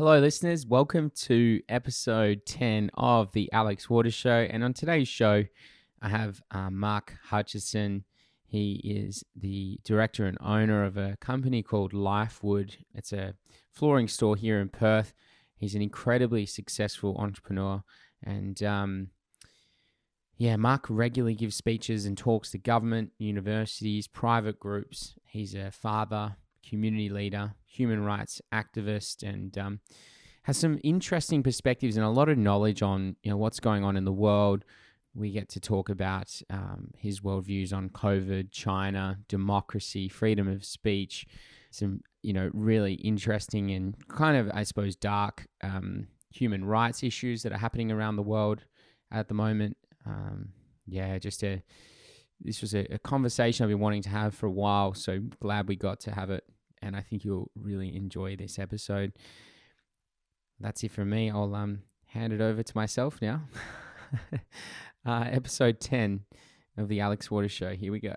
Hello, listeners. Welcome to episode 10 of the Alex Waters Show. And on today's show, I have uh, Mark Hutchison. He is the director and owner of a company called Lifewood. It's a flooring store here in Perth. He's an incredibly successful entrepreneur. And um, yeah, Mark regularly gives speeches and talks to government, universities, private groups. He's a father, community leader, human rights activist, and um, has some interesting perspectives and a lot of knowledge on you know what's going on in the world. We get to talk about um, his worldviews on COVID, China, democracy, freedom of speech, some you know really interesting and kind of I suppose dark um, human rights issues that are happening around the world at the moment. Um, yeah, just a this was a, a, conversation I've been wanting to have for a while. So glad we got to have it, and I think you'll really enjoy this episode. That's it from me. I'll um hand it over to myself now. uh, episode ten of the Alex Waters Show. Here we go.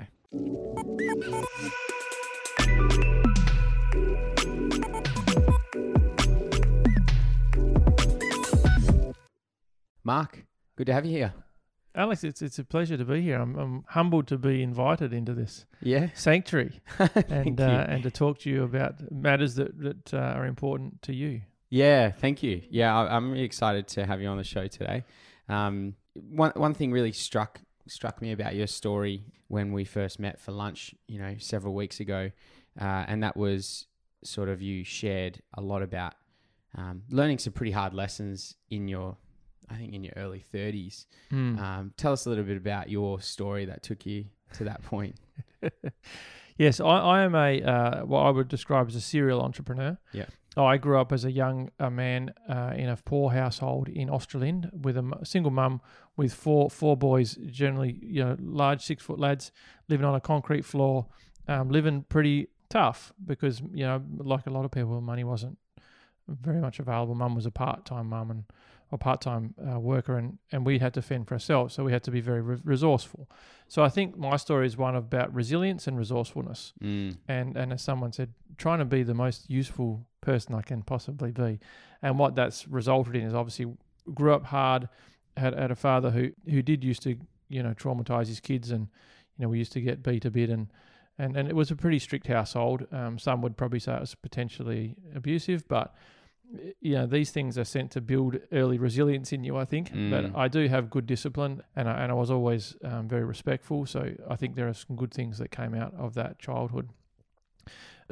Mark, good to have you here. Alex, it's it's a pleasure to be here. I'm, I'm humbled to be invited into this yeah sanctuary and uh, and to talk to you about matters that that uh, are important to you. Yeah, thank you. Yeah, I, am really excited to have you on the show today. Um, one one thing really struck struck me about your story when we first met for lunch, you know, several weeks ago, uh, and that was sort of you shared a lot about um, learning some pretty hard lessons in your I think in your early 30s. Mm. Um, tell us a little bit about your story that took you to that point. yes, I, I, am a uh, what I would describe as a serial entrepreneur. Yeah. I grew up as a young uh, man uh, in a poor household in Australind with a single mum with four four boys, generally you know large six foot lads living on a concrete floor, um, living pretty tough because you know like a lot of people, money wasn't very much available. Mum was a part time mum and a part time uh, worker, and, and we had to fend for ourselves. So we had to be very re- resourceful. So I think my story is one about resilience and resourcefulness. Mm. And, and as someone said, trying to be the most useful person I can possibly be. And what that's resulted in is obviously grew up hard, had, had a father who, who did used to, you know, traumatize his kids. And, you know, we used to get beat a bit and, and, and it was a pretty strict household. Um, some would probably say it was potentially abusive, but you know these things are sent to build early resilience in you i think mm. but i do have good discipline and I, and I was always um, very respectful. So i think there are some good things that came out of that childhood.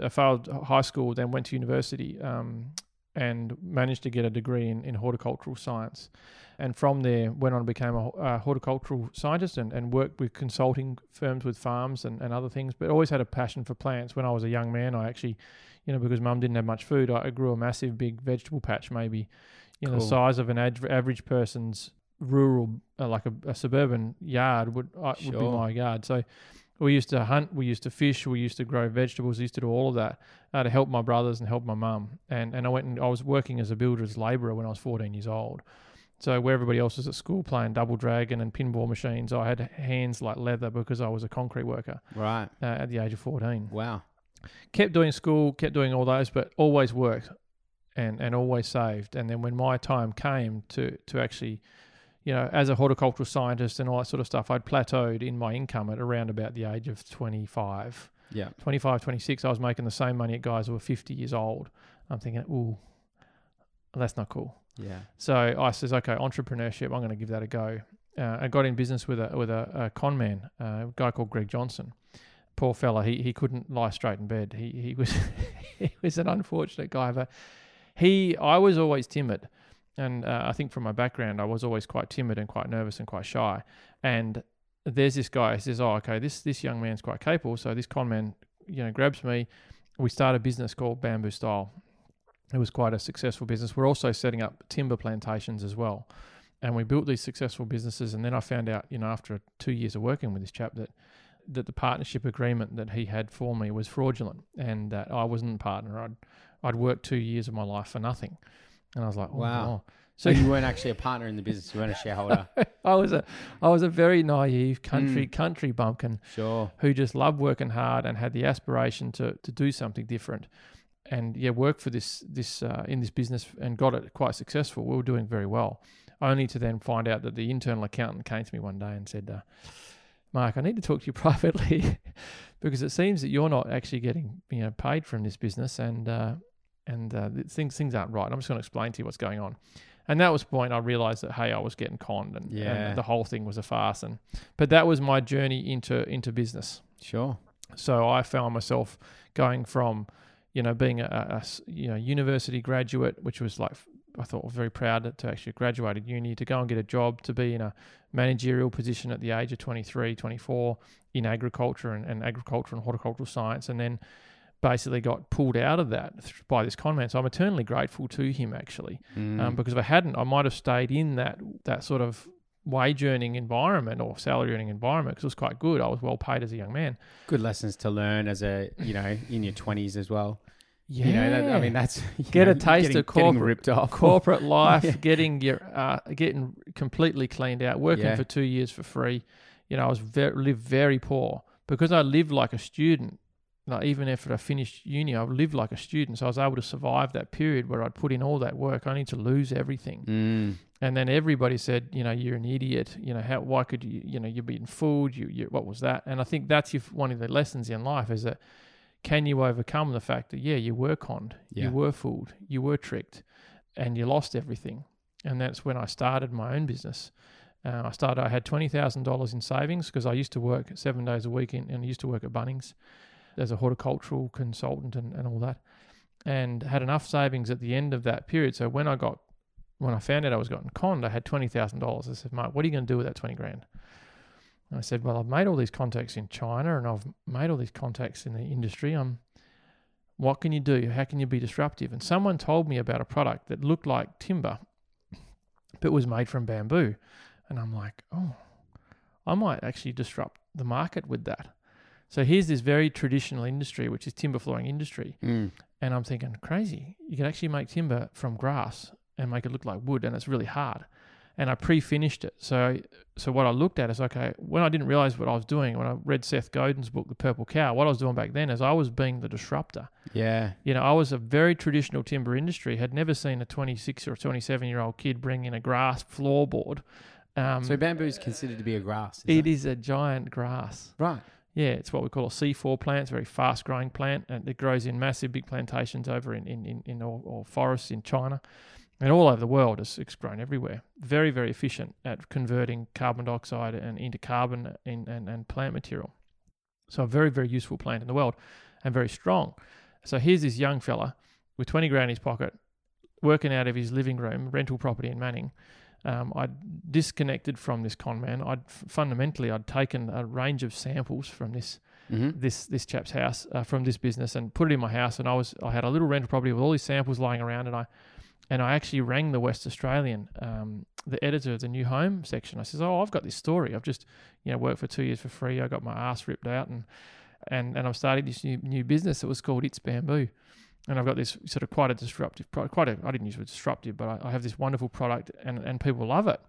I failed high school then went to university um, and managed to get a degree in, in horticultural science. And from there went on and became a, a horticultural scientist and, and worked with consulting firms with farms and, and other things but always had a passion for plants. When i was a young man i actually you know, because mum didn't have much food, I, grew a massive big vegetable patch, maybe, you know, the size of an ad- average person's rural, uh, like a, a, suburban yard would uh, sure. would be my yard. So we used to hunt, we used to fish, we used to grow vegetables, we used to do all of that uh, to help my brothers and help my mum. And and I went and I was working as a builder's labourer when I was 14 years old. So where everybody else was at school playing double dragon and pinball machines, I had hands like leather because I was a concrete worker. Right. Uh, at the age of 14. Wow kept doing school, kept doing all those, but always worked and, and always saved. And then when my time came to, to actually, you know, as a horticultural scientist and all that sort of stuff, I'd plateaued in my income at around about the age of 25. Yeah. 25, 26, I was making the same money at guys who were 50 years old. I'm thinking, ooh, that's not cool. Yeah. So I says, okay, entrepreneurship, I'm going to give that a go. Uh, I got in business with a with a, a con man, uh, a guy called Greg Johnson, poor fella, he, he couldn't lie straight in bed. He he was he was an unfortunate guy, but he I was always timid, and uh, I think from my background I was always quite timid and quite nervous and quite shy. And there's this guy who says, "Oh, okay, this this young man's quite capable." So this con man, you know, grabs me. We start a business called Bamboo Style. It was quite a successful business. We're also setting up timber plantations as well. And we built these successful businesses. And then I found out, you know, after two years of working with this chap, that that the partnership agreement that he had for me was fraudulent and that I wasn't a partner. I'd I'd worked two years of my life for nothing, and I was like, oh, wow. So you weren't actually a partner in the business; you weren't a shareholder. I was a, I was a very naive country mm. country bumpkin, sure, who just loved working hard and had the aspiration to to do something different. and yeah, worked for this this uh, in this business and got it quite successful. We were doing very well, only to then find out that the internal accountant came to me one day and said, uh, "Mark, I need to talk to you privately because it seems that you're not actually getting you know paid from this business, and uh, and uh, things things aren't right. I'm just going to explain to you what's going on." And that was the point I realized that hey, I was getting conned, and, Yeah. and the whole thing was a farce. And but that was my journey into into business. Sure. So I found myself going from, you know, being a you know university graduate, which was like I thought was very proud to actually graduated uni to go and get a job to be in a managerial position at the age of 23, 24 in agriculture and, and agriculture and horticultural science, and then basically got pulled out of that by this con man. So I'm eternally grateful to him actually, Mm. um, because if I hadn't, I might have stayed in that that sort of wage earning environment or salary earning environment because it was quite good. I was well paid as a young man. Good lessons to learn as a you know in your twenties as well. Yeah, You know, that, I mean that's you Get know, a taste getting, of corporate- ripped off. corporate life, Yeah. getting your uh, getting completely cleaned out, working Yeah. for two years for free. You know, I was very lived very poor because I lived like a student. Like even after I finished uni, I lived like a student, so I was able to survive that period where I'd put in all that work, only to lose everything. Mm. And then everybody said, you know, you're an idiot. You know, how? Why could you? You know, you're being fooled. You, you, what was that? And I think that's one of the lessons in life is that can you overcome the fact that yeah, you were conned, Yeah. you were fooled, you were tricked, and you lost everything. And that's when I started my own business. Uh, I started. I had twenty thousand dollars in savings because I used to work seven days a week in, and I used to work at Bunnings as a horticultural consultant and, and all that, and had enough savings at the end of that period. So when I got when I found out I was getting conned, I had twenty thousand dollars. I said, "Mark, what are you going to do with that twenty grand?" And I said, "Well, I've made all these contacts in China, and I've made all these contacts in the industry. Um, what can you do? How can you be disruptive?" And someone told me about a product that looked like timber, but was made from bamboo, and I'm like, "Oh, I might actually disrupt the market with that." So here's this very traditional industry, which is timber flooring industry, Mm. and I'm thinking, crazy. You can actually make timber from grass and make it look like wood, and it's really hard. And I pre-finished it. So, so what I looked at is okay. When I didn't realize what I was doing, when I read Seth Godin's book, The Purple Cow, what I was doing back then is I was being the disruptor. Yeah. You know, I was a very traditional timber industry. Had never seen a 26 or 27 year old kid bring in a grass floorboard. Um, So bamboo is considered to be a grass. Is it is a giant grass. right. Yeah, it's what we call a C4 plant. It's a very fast growing plant and it grows in massive big plantations over in, in, in, in all, all forests in China and all over the world. It's, it's grown everywhere. Very, very efficient at converting carbon dioxide and into carbon in, and, and plant material. So a very, very useful plant in the world and very strong. So here's this young fella with 20 grand in his pocket working out of his living room, rental property in Manning. Um, I'd disconnected from this con man. I'd fundamentally I'd taken a range of samples from this Mm-hmm. this this chap's house uh, from this business and put it in my house. And I was I had a little rental property with all these samples lying around, and I and I actually rang the West Australian, um, the editor of the New Home section. I says, "Oh, I've got this story. I've just you know worked for two years for free. I got my ass ripped out, and and and I'm starting this new new business that was called It's Bamboo." And I've got this sort of quite a disruptive product. Quite a, I didn't use the word disruptive, but I, I have this wonderful product, and, and people love it.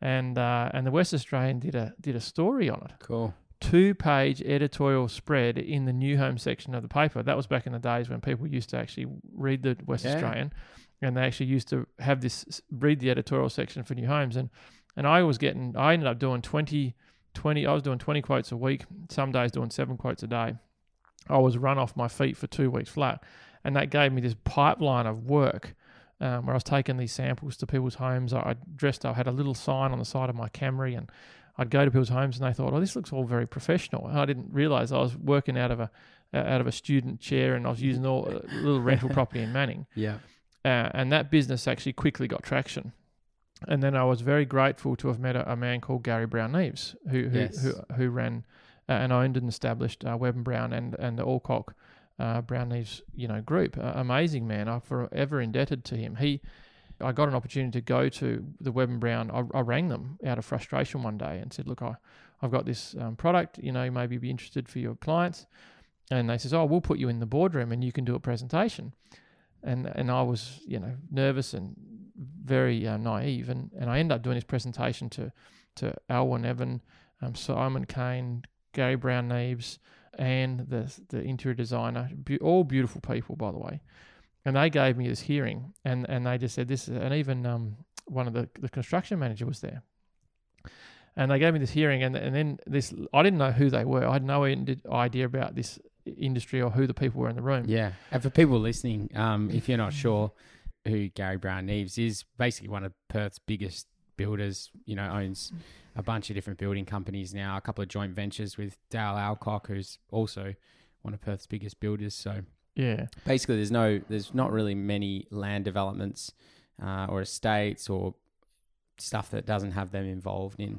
And uh, and the West Australian did a did a story on it Cool. two page editorial spread in the new home section of the paper. That was back in the days when people used to actually read the West Yeah. Australian and they actually used to have this read the editorial section for new homes and and I was getting I ended up doing 20 20 I was doing 20 quotes a week, some days doing 7 quotes a day. I was run off my feet for 2 weeks flat and that gave me this pipeline of work um, where I was taking these samples to people's homes. I, I dressed up, had a little sign on the side of my Camry, and I'd go to people's homes, and they thought, "Oh, this looks all very professional." And I didn't realize I was working out of a uh, out of a student chair, and I was using all a little rental property in Manning, Yeah. Uh, and that business actually quickly got traction. And then I was very grateful to have met a, a man called Gary Brown Neaves, who who Yes. who, who ran uh, and owned and established uh, Webb and Brown and and the Alcock uh, Brown Neaves you know group. Uh, amazing man, I'm forever indebted to him. He, I got an opportunity to go to the Webb and Brown. I, I rang them out of frustration one day and said, "Look, I, I've got this um, product. You know, maybe be interested for your clients." And they says, "Oh, we'll put you in the boardroom and you can do a presentation." And and I was you know nervous and very uh, naive, and, and I ended up doing this presentation to to Alwyn Evan, um, Simon Kane, Gary Brown Neaves, and the the interior designer, be, all beautiful people by the way, and they gave me this hearing, and and they just said this, and even um, one of the the construction manager was there, and they gave me this hearing, and and then this I didn't know who they were, I had no idea about this industry or who the people were in the room. Yeah. And for people listening, um, if you're not sure who Gary Brown Neaves is, basically one of Perth's biggest builders, you know, owns a bunch of different building companies now, a couple of joint ventures with Dale Alcock, who's also one of Perth's biggest builders. So Yeah. basically there's no there's not really many land developments uh, or estates or stuff that doesn't have them involved in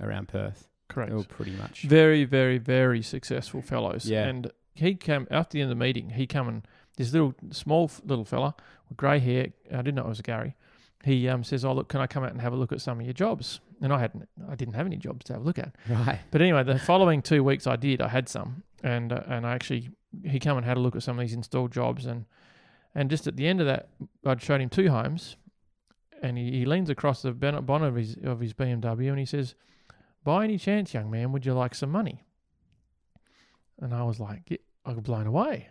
around Perth. Correct. They're pretty much. Very, very, very successful fellows. Yeah. And he came after the end of the meeting. He come and this little small little fella with grey hair. I didn't know it was Gary. He um, says, "Oh look, can I come out and have a look at some of your jobs?" And I hadn't. I didn't have any jobs to have a look at. Right. But anyway, the following two weeks I did. I had some, and uh, and I actually he come and had a look at some of these installed jobs, and and just at the end of that, I'd showed him two homes, and he, he leans across the bonnet bonnet of his of his BMW, and he says, "By any chance, young man, would you like some money?" And I was like, yeah, I got blown away.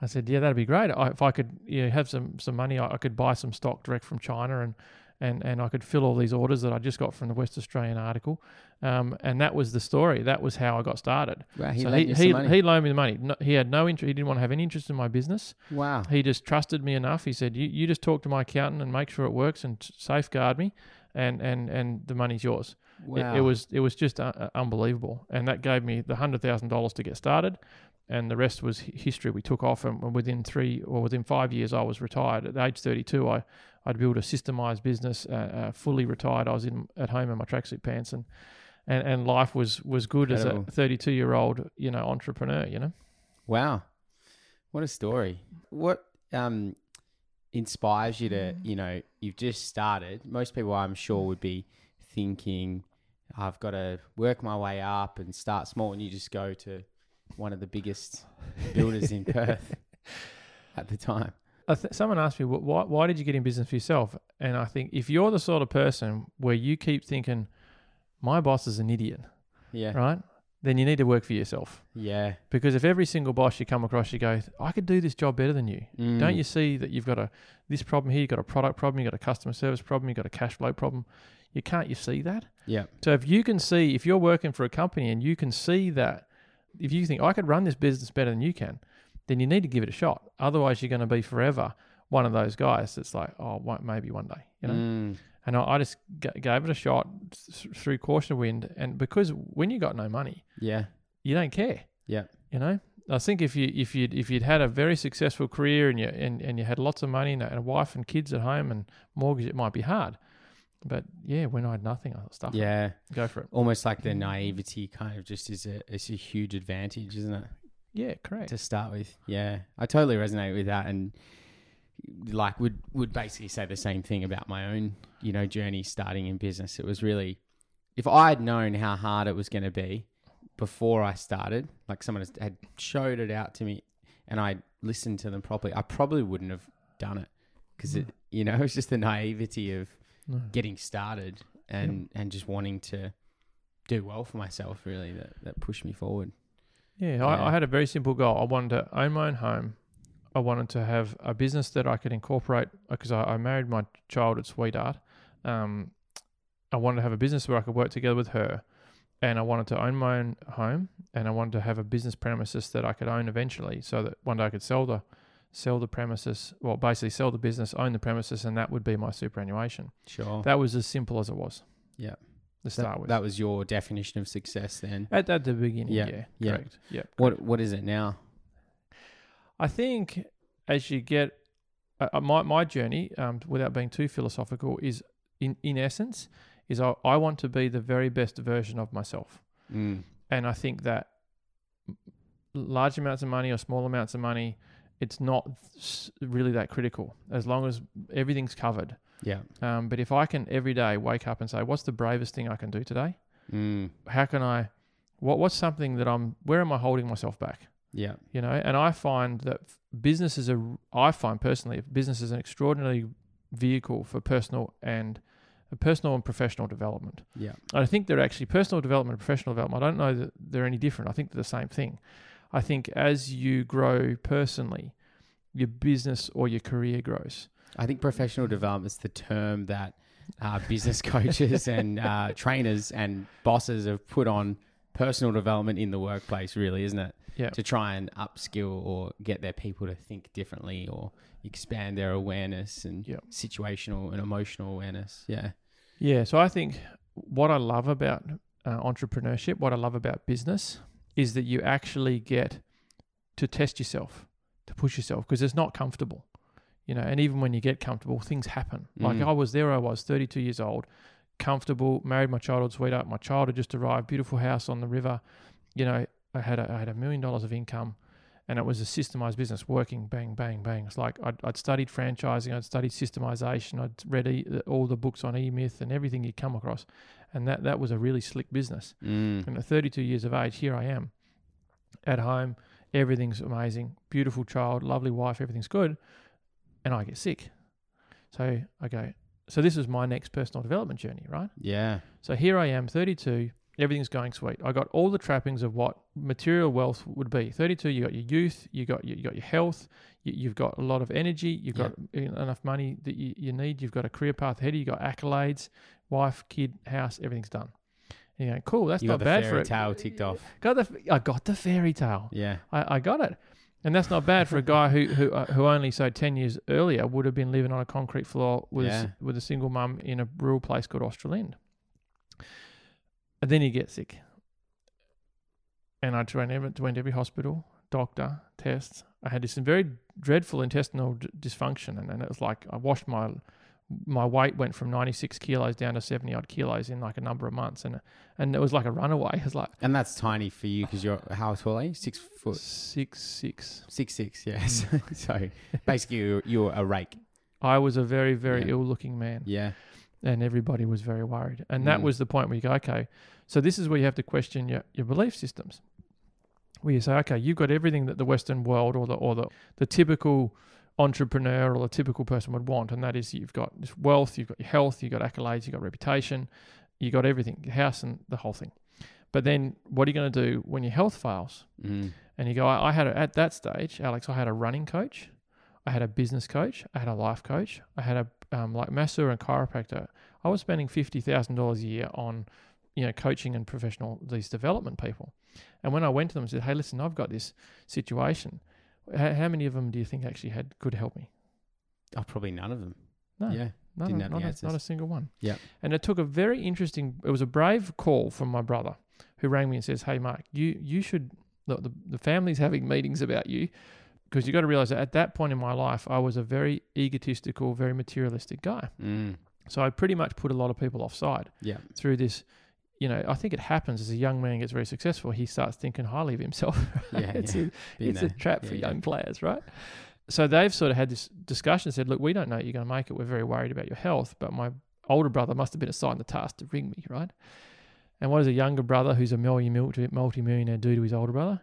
I said, "Yeah, that'd be great. I, if I could, you know, have some some money, I, I could buy some stock direct from China, and and and I could fill all these orders that I just got from the West Australian article." Um, and that was the story. That was how I got started. He so he he, he loaned me the money. No, he had no interest. He didn't want to have any interest in my business. wow. He just trusted me enough. He said, "You you just talk to my accountant and make sure it works and safeguard me, and and and the money's yours." It- Wow. It, was it was just uh, uh, unbelievable, and that gave me the hundred thousand dollars to get started, and the rest was history. We took off, and within three or within five years, I was retired. At age thirty-two, I I'd built a systemized business, uh, uh, fully retired. I was in at home in my tracksuit pants, and and, and life was was good as a thirty-two-year-old, you know, entrepreneur. You know, Wow. What a story. What um inspires you to, Mm. you know, you've just started. Most people I'm sure would be thinking I've got to work my way up and start small and you just go to one of the biggest builders in Perth at the time. I th- someone asked me, why, why did you get in business for yourself? And I think if you're the sort of person where you keep thinking, my boss is an idiot, Yeah. right? Then you need to work for yourself. Yeah. Because if every single boss you come across, you go, I could do this job better than you. Don't Mm. you see that you've got a this problem here, you've got a product problem, you've got a customer service problem, you've got a cash flow problem. You can't you see that? Yeah. So if you can see, if you're working for a company and you can see that, if you think I could run this business better than you can, then you need to give it a shot. Otherwise, you're going to be forever one of those guys that's like, oh, maybe one day, you know. Mm. And I, I just g- gave it a shot th- through caution of wind, and because when you got no money, Yeah. you don't care. Yeah. You know, I think if you if you if you'd had a very successful career and you and, and you had lots of money and a, and a wife and kids at home and mortgage, it might be hard. But yeah, when I had nothing, I thought, stuff. it. Yeah. go for it. Almost like the naivety kind of just is a it's a huge advantage, isn't it? Yeah, correct. to start with. Yeah, I totally resonate with that, and like would would basically say the same thing about my own you know journey starting in business. It was really if I had known how hard it was going to be before I started, like someone had showed it out to me, and I listened to them properly, I probably wouldn't have done it because it mm. you know it's just the naivety of No. getting started and and just wanting to do well for myself really that that pushed me forward. Yeah, Yeah. I, I had a very simple goal. I wanted to own my own home. I wanted to have a business that I could incorporate because I, I married my child at Sweetheart. Um, I wanted to have a business where I could work together with her, and I wanted to own my own home, and I wanted to have a business premises that I could own eventually, so that one day I could sell the sell the premises. Well, basically sell the business, own the premises, and that would be my superannuation. Sure. That was as simple as it was. Yeah. To start that, with. that was your definition of success then. at, at the beginning, Yeah, yeah, yeah. correct. Yeah. What what is it now? I think as you get uh, uh, my my journey, um, without being too philosophical, is in in essence is I, I want to be the very best version of myself, Mm. and I think that large amounts of money or small amounts of money, it's not really that critical as long as everything's covered. Yeah. Um, but if I can every day wake up and say, "What's the bravest thing I can do today? Mm. How can I? What what's something that I'm? Where am I holding myself back?" Yeah. you know and i find that business is a i find personally business is an extraordinary vehicle for personal and personal and professional development Yeah. and i think they're actually personal development and professional development i don't know that they're any different i think they're the same thing I think as you grow personally, your business or your career grows. I think professional development is the term that uh, business coaches and uh, trainers and bosses have put on personal development in the workplace, really, isn't it? Yeah. To try and upskill or get their people to think differently or expand their awareness and Yep. situational and emotional awareness. Yeah. Yeah, so I think what I love about uh, entrepreneurship, what I love about business, is that you actually get to test yourself, to push yourself, because it's not comfortable, you know. And even when you get comfortable, things happen. Like Mm. I was there, I was 32 years old, comfortable, married my childhood sweetheart. My child had just arrived, beautiful house on the river. You know, I had a, I had a million dollars of income, and it was a systemized business, working bang, bang, bang. It's like I'd, I'd studied franchising, I'd studied systemization, I'd read e, all the books on E Myth and everything you'd come across, and that that was a really slick business. Mm. And at 32 years of age, here I am, at home, everything's amazing, beautiful child, lovely wife, everything's good, and I get sick. So I go, so this is my next personal development journey, right? Yeah. So here I am, 32. Everything's going sweet. I got all the trappings of what material wealth would be. 32, you got your youth, you got your, you got your health, you, you've got a lot of energy, you've Yeah. got en- enough money that you, you need, you've got a career path ahead, you you got accolades, wife, kid, house, everything's done. And you go, cool, that's You not bad for it. tale ticked off. Got the, I got the fairy tale. Yeah. I, I got it. And that's not bad for a guy who who uh, who only so ten years earlier would have been living on a concrete floor with Yeah. with a single mum in a rural place called Australind. And then you er get sick. And I went every, went every hospital, doctor, tests. I had this very dreadful intestinal d- dysfunction, and, and it was like I washed my my weight went from 96 kilos down to 70 odd kilos in like a number of months, and and it was like a runaway. It was like And that's tiny for you because you're how tall are you? Six foot six six. six six. Yes. Mm. so basically, you're, you're a rake. I was a very, very Yeah. ill looking man, Yeah. And everybody was very worried. And that Mm. was the point where you go, okay, so this is where you have to question your, your belief systems. Where you say, okay, you've got everything that the Western world or the or the, the typical entrepreneur or the typical person would want, and that is you've got this wealth, you've got your health, you've got accolades, you've got reputation, you've got everything, your house and the whole thing. But then what are you going to do when your health fails? Mm. And you go, I, I had a, at that stage, Alex, I had a running coach, I had a business coach, I had a life coach, I had a um, like masseur and chiropractor. I was spending fifty thousand dollars a year on, you know, coaching and professional these development people. And when I went to them and said, Hey, listen, I've got this situation. How, how many of them do you think actually had could help me? Oh, probably none of them. No, Yeah. no, didn't have not, a, answers. not a single one. Yeah. And it took a very interesting. It was a brave call from my brother, who rang me and says, "Hey, Mark, you you should look. The, the family's having meetings about you because you got to realize that at that point in my life, I was a very egotistical, very materialistic guy. Mm. So I pretty much put a lot of people offside Yeah. through this." You know, I think it happens as a young man gets very successful. He starts thinking highly of himself. Yeah. it's yeah. a, it's a trap for Yeah, yeah. young players, right? So they've sort of had this discussion said, look, we don't know you're going to make it. We're very worried about your health. But my older brother must have been assigned the task to ring me, right? And what does a younger brother who's a multi-millionaire do to his older brother?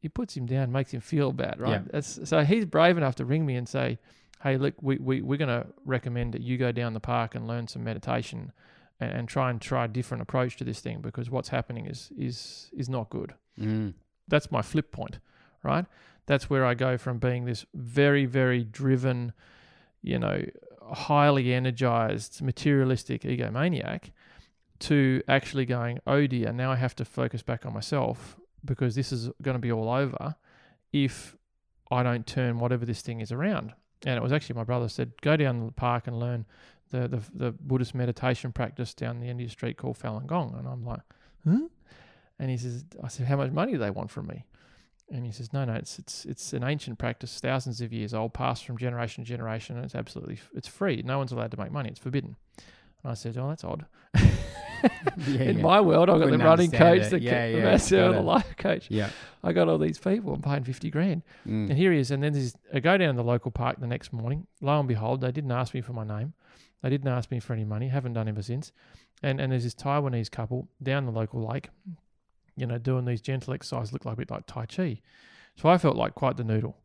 He- puts him down, makes him feel bad, right? Yeah. That's, so he's brave enough to ring me and say, hey, look, we, we, we're going to recommend that you go down the park and learn some meditation and, and try and try a different approach to this thing because what's happening is is is not good Mm. that's my flip point, right? That's where I go from being this very, very driven, you know, highly energized, materialistic egomaniac to actually going, oh dear, now I have to focus back on myself because this is going to be all over if I don't turn whatever this thing is around. And it was actually my brother said, go down the park and learn the, the, the Buddhist meditation practice down the end of the street called Falun Gong. And I'm like, huh? And he says, I said, how much money do they want from me? And he says, no, no, it's it's it's an ancient practice, thousands of years old, passed from generation to generation, and it's absolutely it's free. No one's allowed to make money. It's forbidden. And I said, oh, that's odd. Yeah, In yeah. my world, I've got the running coach, it. the, Yeah, the masseur, the life coach. Yeah. I got all these people. I'm paying fifty grand, Mm. and here he is. And then there's I go down to the local park the next morning. Lo and behold, they didn't ask me for my name. They didn't ask me for any money. Haven't done ever since. And and there's this Taiwanese couple down the local lake, you know, doing these gentle exercises, look like a bit like Tai Chi. So I felt like quite the noodle.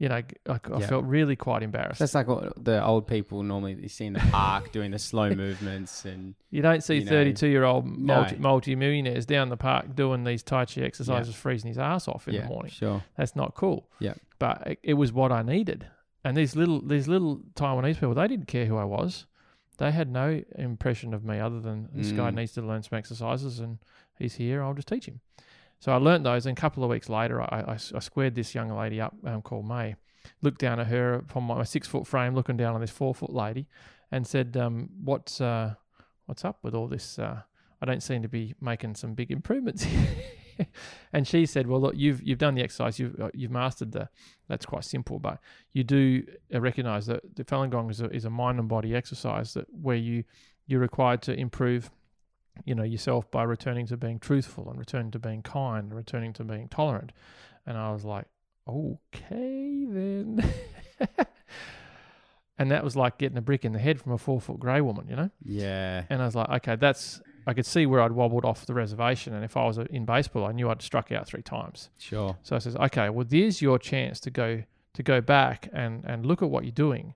You know, like I Yeah. felt really quite embarrassed. That's like what the old people normally you see in the park doing the slow movements and you don't see 32 year old multi, no. multi millionaires down the park doing these Tai Chi exercises, freezing his ass off in yeah, the morning. Sure. That's not cool. Yeah. But it, it was what I needed. And these little these little Taiwanese people, they didn't care who I was. They had no impression of me other than this guy Mm. needs to learn some exercises and he's here. I'll just teach him. So I learnt those. And a couple of weeks later, I, I, I squared this young lady up um, called May. Looked down at her from my, six foot frame, looking down on this four foot lady, and said, um, "What's uh, what's up with all this? Uh, I don't seem to be making some big improvements." and she said, "Well, look, you've you've done the exercise, you've uh, you've mastered the. That's quite simple, but you do uh, recognize that the Falun Gong is a, is a mind and body exercise that where you you're required to improve, you know, yourself by returning to being truthful and returning to being kind and returning to being tolerant." And I was like, "Okay, then." and that was like getting a brick in the head from a four foot grey woman, you know. Yeah. And I was like, okay, that's I could see where I'd wobbled off the reservation, and if I was uh, in baseball, I knew I'd struck out three times. Sure. So I says, okay, well, there's your chance to go to go back and and look at what you're doing.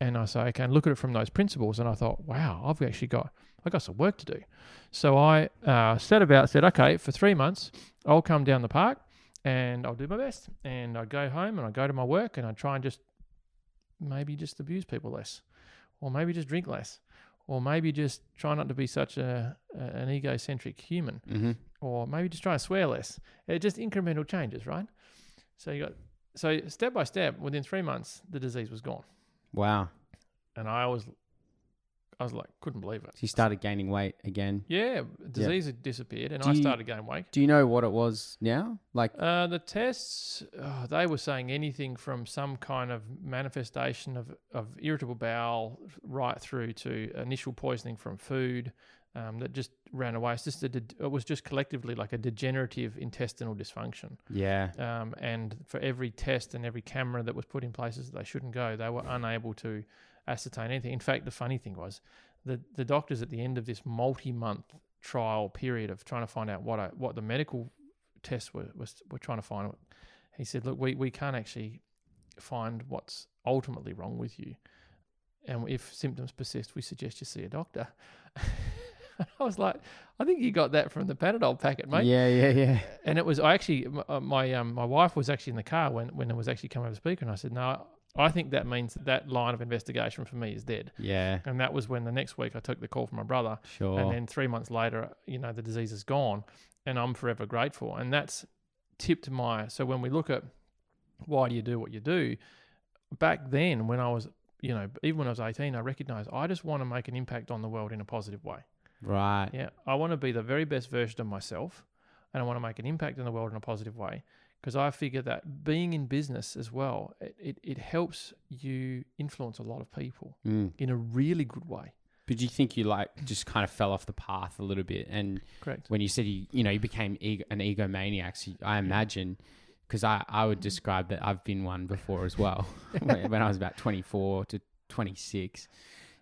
And I say, okay, and look at it from those principles. And I thought, wow, I've actually got I got some work to do. So I uh, set about said, okay, for three months, I'll come down the park and I'll do my best. And I go home and I go to my work and I try and just maybe just abuse people less, or maybe just drink less, or maybe just try not to be such a, a an egocentric human Mm-hmm. or maybe just try to swear less. It just incremental changes, right? So you got so step by step, within three months, the disease was gone, Wow. and I was, I was like, couldn't believe it. So you started gaining weight again. Yeah, disease had disappeared, and Do I you- started gaining weight. Do you know what it was now? Like, Uh, the tests, oh, they were saying anything from some kind of manifestation of, of irritable bowel right through to initial poisoning from food um, that just ran away. It's just a, de- it was just collectively like a degenerative intestinal dysfunction. yeah. um, and for every test and every camera that was put in places that they shouldn't go, they were unable to ascertain anything. In fact, the funny thing was, the the doctors at the end of this multi-month trial period of trying to find out what I, what the medical tests were was were trying to find, he said, "Look, we we can't actually find what's ultimately wrong with you, and if symptoms persist, we suggest you see a doctor." I was like, I think you got that from the Panadol packet, mate Yeah, yeah, yeah. and it was I actually uh, my um, my wife was actually in the car when when it was actually coming over the speaker, and I said, no, I think that means that, that line of investigation for me is dead. Yeah. And that was when the next week I took the call from my brother, Sure. and then three months later, you know, the disease is gone, and I'm forever grateful. And that's tipped my so when we look at why do you do what you do, back then when I was you know even when I was 18, I recognized I just want to make an impact on the world in a positive way. right. Yeah, I want to be the very best version of myself, and I want to make an impact in the world in a positive way. Because I figure that being in business as well, it, it, it helps you influence a lot of people Mm. in a really good way. But do you think you like just kind of fell off the path a little bit? And Correct. when you said you, you know, you became ego, an egomaniac, so I imagine, because I, I would describe that I've been one before as well. when when I was about 24 to 26,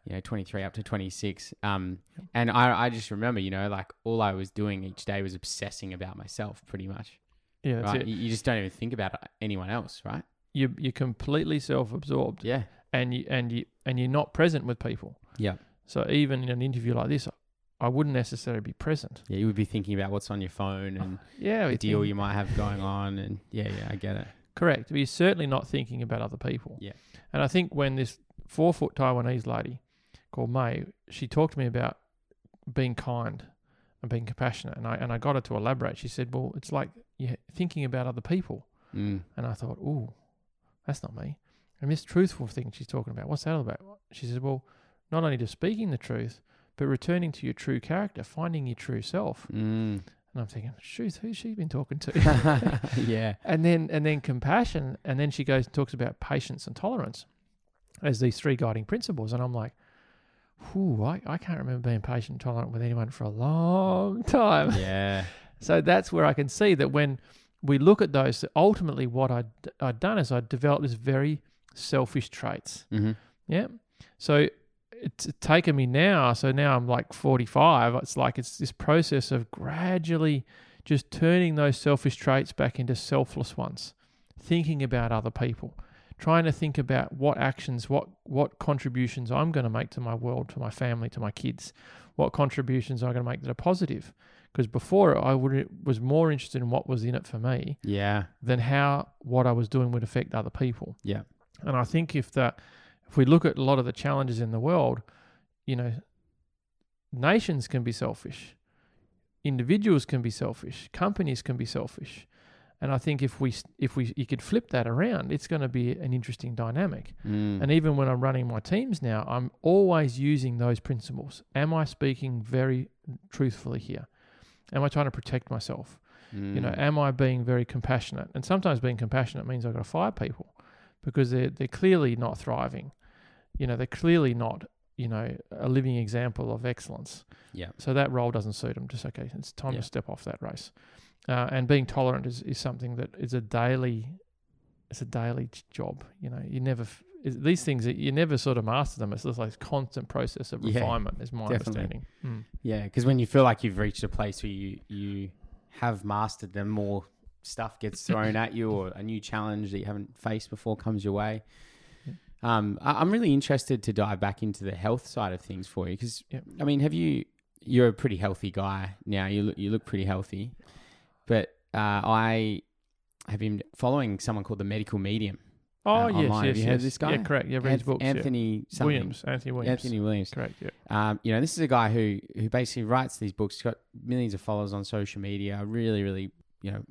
you know, 23 up to 26. Um, and I, I just remember, you know, like all I was doing each day was obsessing about myself pretty much. Yeah, that's right. it. You, you just don't even think about anyone else, right? You you're completely self-absorbed, Yeah. and you and you and you're not present with people. Yeah. So even in an interview like this, I wouldn't necessarily be present. Yeah. You would be thinking about what's on your phone and Yeah, the deal think- you might have going on. And yeah, yeah, I get it. Correct. But you're certainly not thinking about other people. Yeah. And I think when this four foot Taiwanese lady called May, she talked to me about being kind and being compassionate. And I and I got her to elaborate. She said, Well, it's like you're thinking about other people. Mm. And I thought, Ooh, that's not me. And this truthful thing she's talking about, what's that all about? She says, Well, not only just speaking the truth, but returning to your true character, finding your true self. Mm. And I'm thinking, truth, who's she been talking to? yeah. and then and then compassion and then she goes and talks about patience and tolerance as these three guiding principles and i'm like whew, I, I can't remember being patient and tolerant with anyone for a long time Yeah. so that's where i can see that when we look at those ultimately what I'd, I'd done is i'd developed this very selfish traits. Hmm yeah. So it's taken me now so now i'm like 45 it's like it's this process of gradually just turning those selfish traits back into selfless ones thinking about other people trying to think about what actions, what what contributions I'm going to make to my world, to my family, to my kids, what contributions I'm going to make that are positive. Because before I would was more interested in what was in it for me Yeah. than how what I was doing would affect other people. Yeah. And I think if that if we look at a lot of the challenges in the world, you know, nations can be selfish, individuals can be selfish, companies can be selfish. And I think if we if we you could flip that around, it's going to be an interesting dynamic. Mm. And even when I'm running my teams now, I'm always using those principles. Am I speaking very truthfully here? Am I trying to protect myself? You know, Mm. am I being very compassionate? And sometimes being compassionate means I've got to fire people because they're they're clearly not thriving. You know, they're clearly not, you know, a living example of excellence. Yeah. So that role doesn't suit them. Just okay, it's time Yeah. to step off that race. Uh, and being tolerant is, is something that is a daily, it's a daily job. You know, you never these things that you never sort of master them. It's just like a constant process of Yeah, refinement. Is my definitely. understanding. Mm. Yeah, because when you feel like you've reached a place where you you have mastered them, more stuff gets thrown at you, or a new challenge that you haven't faced before comes your way. Yeah. Um, I, I'm really interested to dive back into the health side of things for you, because Yep. I mean, have you? You're a pretty healthy guy now. You look you look pretty healthy, but uh, I have been following someone called the Medical Medium. Oh uh, yes, online. yes, Have you heard yes. this guy? Yeah, correct. Yeah, read his Anth- books. yeah. Anthony something. Williams, Anthony Williams. Anthony Williams. Correct. Yeah. Um, you know, this is a guy who who basically writes these books. He's got millions of followers on social media. A really, really, you know,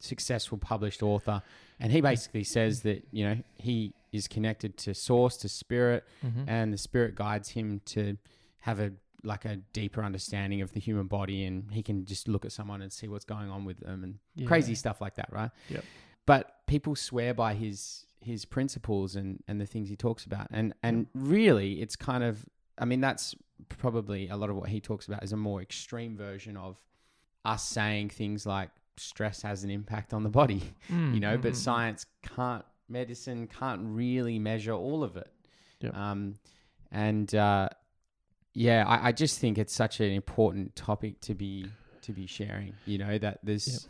successful published author. And he basically says that you know he is connected to source, to spirit, Mm-hmm. and the spirit guides him to have a like a deeper understanding of the human body, and he can just look at someone and see what's going on with them, and crazy stuff like that, right? Yep. But people swear by his his principles and and the things he talks about, and and really, it's kind of, I mean, that's probably a lot of what he talks about is a more extreme version of us saying things like stress has an impact on the body, Mm, you know, but mm, mm. science can't, medicine can't really measure all of it. Yep. Um, and uh, yeah, I, I just think it's such an important topic to be to be sharing. You know that there's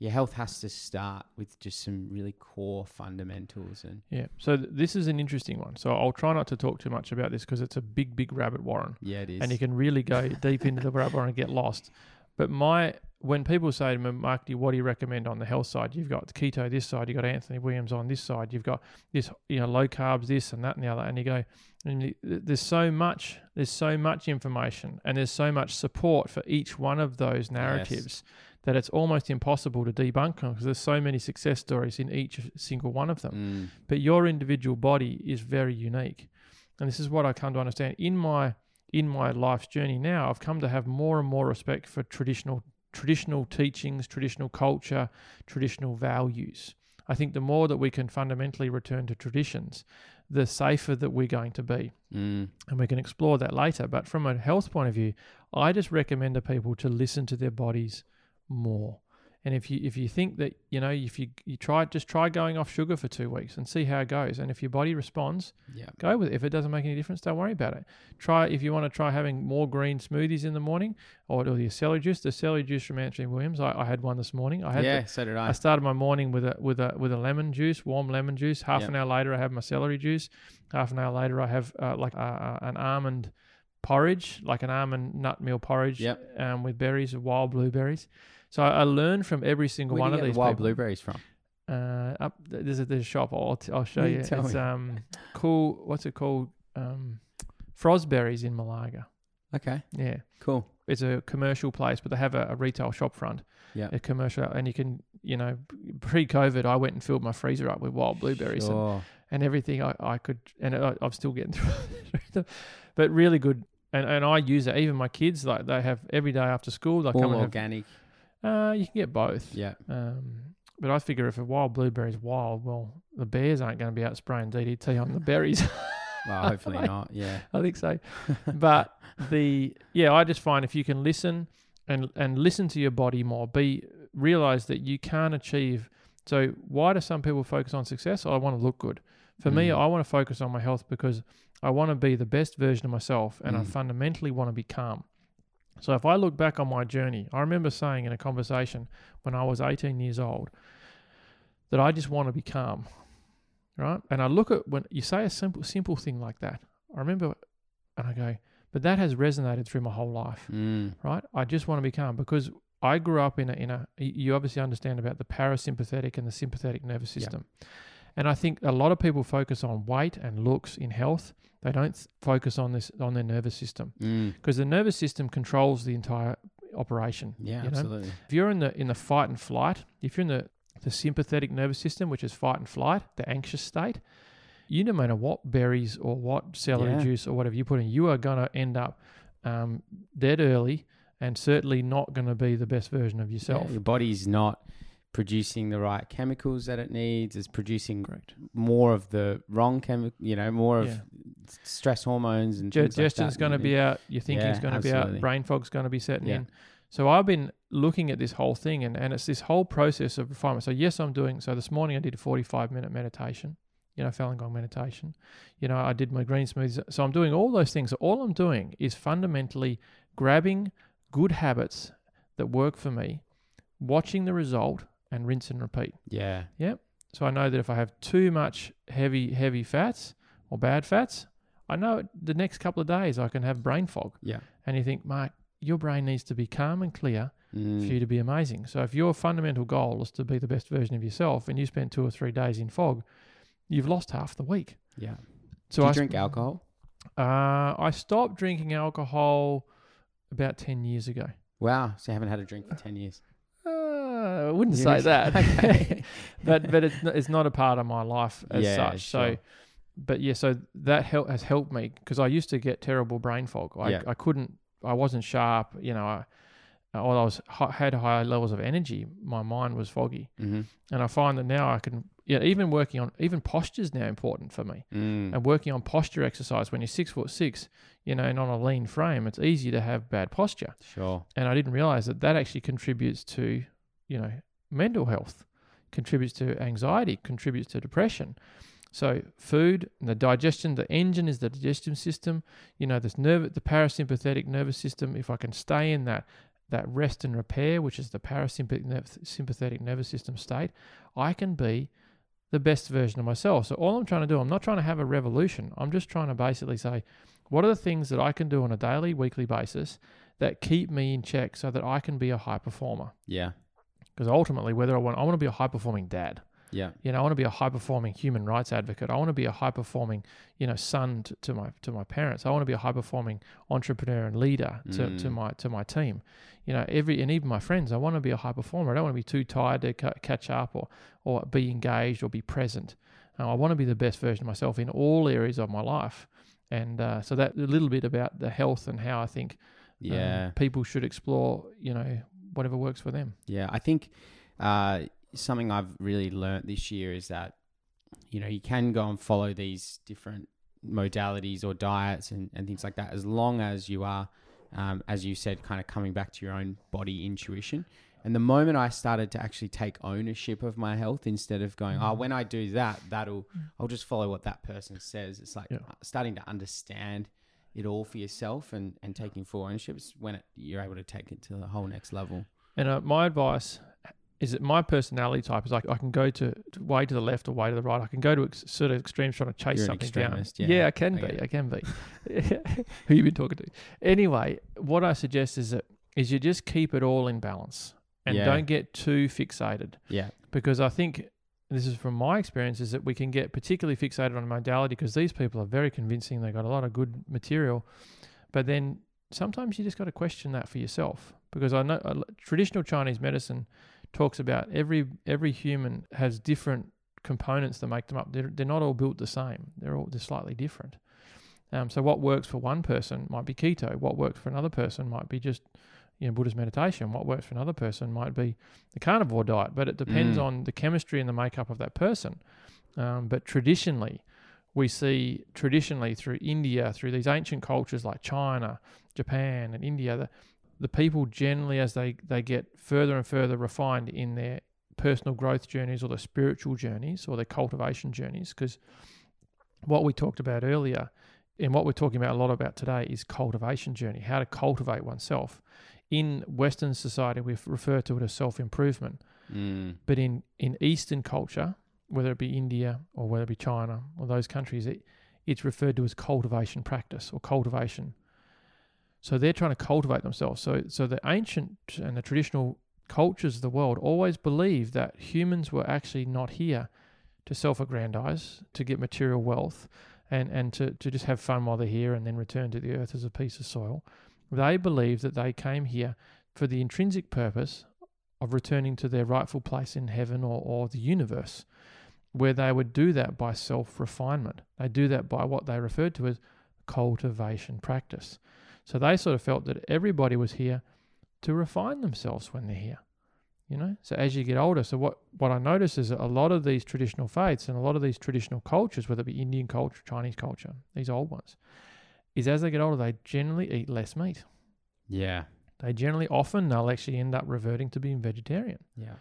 your health has to start with just some really core fundamentals and Yeah. So th- this is an interesting one. So I'll try not to talk too much about this because it's a big, big rabbit warren, yeah, it is. and you can really go deep into the rabbit warren and get lost. But my when people say to me, Mark, do you- what do you recommend on the health side? You've got keto this side, you've got Anthony Williams on this side, you've got this, you know, low carbs, this and that and the other, and you go, and you- there's so much, there's so much information, and there's so much support for each one of those narratives that it's almost impossible to debunk them because there's so many success stories in each single one of them. Mm, but your individual body is very unique. And this is what i come to understand. In my in my life's journey now i've come to have more and more respect for traditional traditional teachings traditional culture traditional values. I think the more that we can fundamentally return to traditions the safer that we're going to be. Mm, and we can explore that later. But from a health point of view i just recommend to people to listen to their bodies more and if you if you think that you know if you you try just try going off sugar for two weeks and see how it goes and if your body responds yeah, go with it if it doesn't make any difference don't worry about it try if you want to try having more green smoothies in the morning or, or the celery juice the celery juice from Anthony Williams I, I had one this morning I had the- yeah. So did I. I started my morning with a with a with a lemon juice, warm lemon juice. Half Yep. an hour later, I have my celery juice. Half an hour later, I have uh, like uh, uh, an almond porridge, like an almond nut meal porridge, Yep. um, with berries, wild blueberries. So I, I learned from every single Where one of these the wild people. blueberries from? Uh, up there's a there's a shop. I'll t- I'll show You you. It's me. um cool. What's it called? Um, Frosberries in Malaga. Okay, Yeah cool. it's a commercial place, but they have a, a retail shop front. Yeah. A commercial, and you can, you know, pre-COVID, I went and filled my freezer up with wild blueberries and, Sure. and everything I, I could, and I, I'm still getting through them, but really good. And, and I use it. Even my kids, like they have every day after school, they come All and have. Uh, you can get both. Yeah. Um, but I figure if a wild blueberry is wild, well, the bears aren't going to be out spraying DDT on the berries. Well, hopefully Mate. not. Yeah. I think so. But the yeah, I just find if you can listen and and listen to your body more, be realize that you can't achieve. So why do some people focus on success? I want to look good. For me, Mm. I want to focus on my health because I want to be the best version of myself, and I Mm. fundamentally want to be calm. So if I look back on my journey, I remember saying in a conversation when I was 18 years old that I just want to be calm. right? And I look at when you say a simple simple thing like that, I remember, and I go, but that has resonated through my whole life, Mm. right? I just want to be calm because I grew up in a in a. You obviously understand about the parasympathetic and the sympathetic nervous Yeah. system, and I think a lot of people focus on weight and looks in health. They don't th- focus on this on their nervous system Mm. because the nervous system controls the entire operation. Yeah, you know? absolutely. If you're in the in the fight and flight, if you're in the the sympathetic nervous system, which is fight and flight, the anxious state, you no matter what berries or what celery Yeah. juice or whatever you put in, you are going to end up um, dead early and certainly not going to be the best version of yourself. Yeah, your body's not producing the right chemicals that it needs. It's producing Correct. more of the wrong chemical, you know, more of Yeah. stress hormones and like Digestion's going to be out. Your thinking's Yeah, going to be out. Brain fog's going to be setting Yeah. in. So I've been looking at this whole thing, and, and it's this whole process of refinement. So yes, I'm doing. So this morning I did a 45 minute meditation. You know, Falun Gong meditation. You know, I did my green smoothies. So I'm doing all those things. So all I'm doing is fundamentally grabbing good habits that work for me, watching the result, and rinse and repeat. Yeah. Yeah. So I know that if I have too much heavy, heavy fats or bad fats, I know the next couple of days I can have brain fog. Yeah. And you think, Mark, your brain needs to be calm and clear Mm. for you to be amazing. So if your fundamental goal is to be the best version of yourself and you spend two or three days in fog, you've lost half the week. Yeah. So Do you I drink sp- alcohol? Uh, I stopped drinking alcohol about 10 years ago. Wow. So you haven't had a drink for 10 years. I wouldn't You say that. Okay. but but it's not, it's not a part of my life as Yeah, such. So, sure. but yeah, so that help has helped me because I used to get terrible brain fog. I Yeah. I couldn't. I wasn't sharp. You know, I, while I was had high levels of energy, my mind was foggy, Mm-hmm. and I find that now I can. Yeah, even working on even posture is now important for me, Mm. and working on posture exercise. When you're six foot six, you know, and on a lean frame, it's easy to have bad posture Sure. and I didn't realize that that actually contributes to, you know, mental health, contributes to anxiety, contributes to depression. So food, the digestion, the engine is the digestive system. You know, this nerve, the parasympathetic nervous system. If I can stay in that that rest and repair, which is the parasympathetic nerv- sympathetic nervous system state, I can be the best version of myself. So all I'm trying to do, I'm not trying to have a revolution. I'm just trying to basically say, what are the things that I can do on a daily, weekly basis that keep me in check so that I can be a high performer. Yeah. Because ultimately, whether I want, I want to be a high performing dad. Yeah. You know, I want to be a high performing human rights advocate. I want to be a high performing, you know, son to, to my to my parents. I want to be a high performing entrepreneur and leader to, to Mm. my to my team. You know, every and even my friends. I want to be a high performer. I don't want to be too tired to ca- catch up or or be engaged or be present. Uh, I want to be the best version of myself in all areas of my life. And uh, so that a little bit about the health and how I think um, Yeah. people should explore, you know, whatever works for them. Yeah, I think uh, something I've really learnt this year is that you know you can go and follow these different modalities or diets and, and things like that as long as you are, um, as you said, kind of coming back to your own body intuition. And the moment I started to actually take ownership of my health instead of going, oh, Mhm. when I do that, that'll, I'll just follow what that person says. It's like Yeah. uh, starting to understand it all for yourself and, and taking full ownership is when it, you're able to take it to the whole next level. And uh, my advice is that my personality type is like I can go to, to way to the left or way to the right. I can go to ex- sort of extremes trying to chase You're something down. extremist, yeah. I can Okay. be. I can be. Who you been talking to? Anyway, what I suggest is that is you just keep it all in balance and Yeah. don't get too fixated Yeah. because I think this is from my experience is that we can get particularly fixated on modality because these people are very convincing. They've got a lot of good material, but then sometimes you just got to question that for yourself because I know uh, traditional Chinese medicine talks about every every human has different components that make them up. They're, they're not all built the same. They're all they're slightly different. Um, so what works for one person might be keto. What works for another person might be just you know Buddhist meditation. What works for another person might be the carnivore diet. But it depends Mm. on the chemistry and the makeup of that person. Um, but traditionally, we see traditionally through India, through these ancient cultures like China, Japan, and India, the, the people generally, as they, they get further and further refined in their personal growth journeys or their spiritual journeys or their cultivation journeys, because what we talked about earlier and what we're talking about a lot about today is cultivation journey, how to cultivate oneself. In Western society, we refer to it as self improvement. Mm. But in, in Eastern culture, whether it be India or whether it be China or those countries, it, it's referred to as cultivation practice or cultivation. So they're trying to cultivate themselves. So so the ancient and the traditional cultures of the world always believed that humans were actually not here to self-aggrandize, to get material wealth, and and to, to just have fun while they're here and then return to the earth as a piece of soil. They believed that they came here for the intrinsic purpose of returning to their rightful place in heaven or, or the universe, where they would do that by self refinement. They do that by what they referred to as cultivation practice. So they sort of felt that everybody was here to refine themselves when they're here. You know, so as you get older, so what, what I notice is a lot of these traditional faiths and a lot of these traditional cultures, whether it be Indian culture, Chinese culture, these old ones, is as they get older, they generally eat less meat. Yeah. They generally, often, they'll actually end up reverting to being vegetarian. Yeah.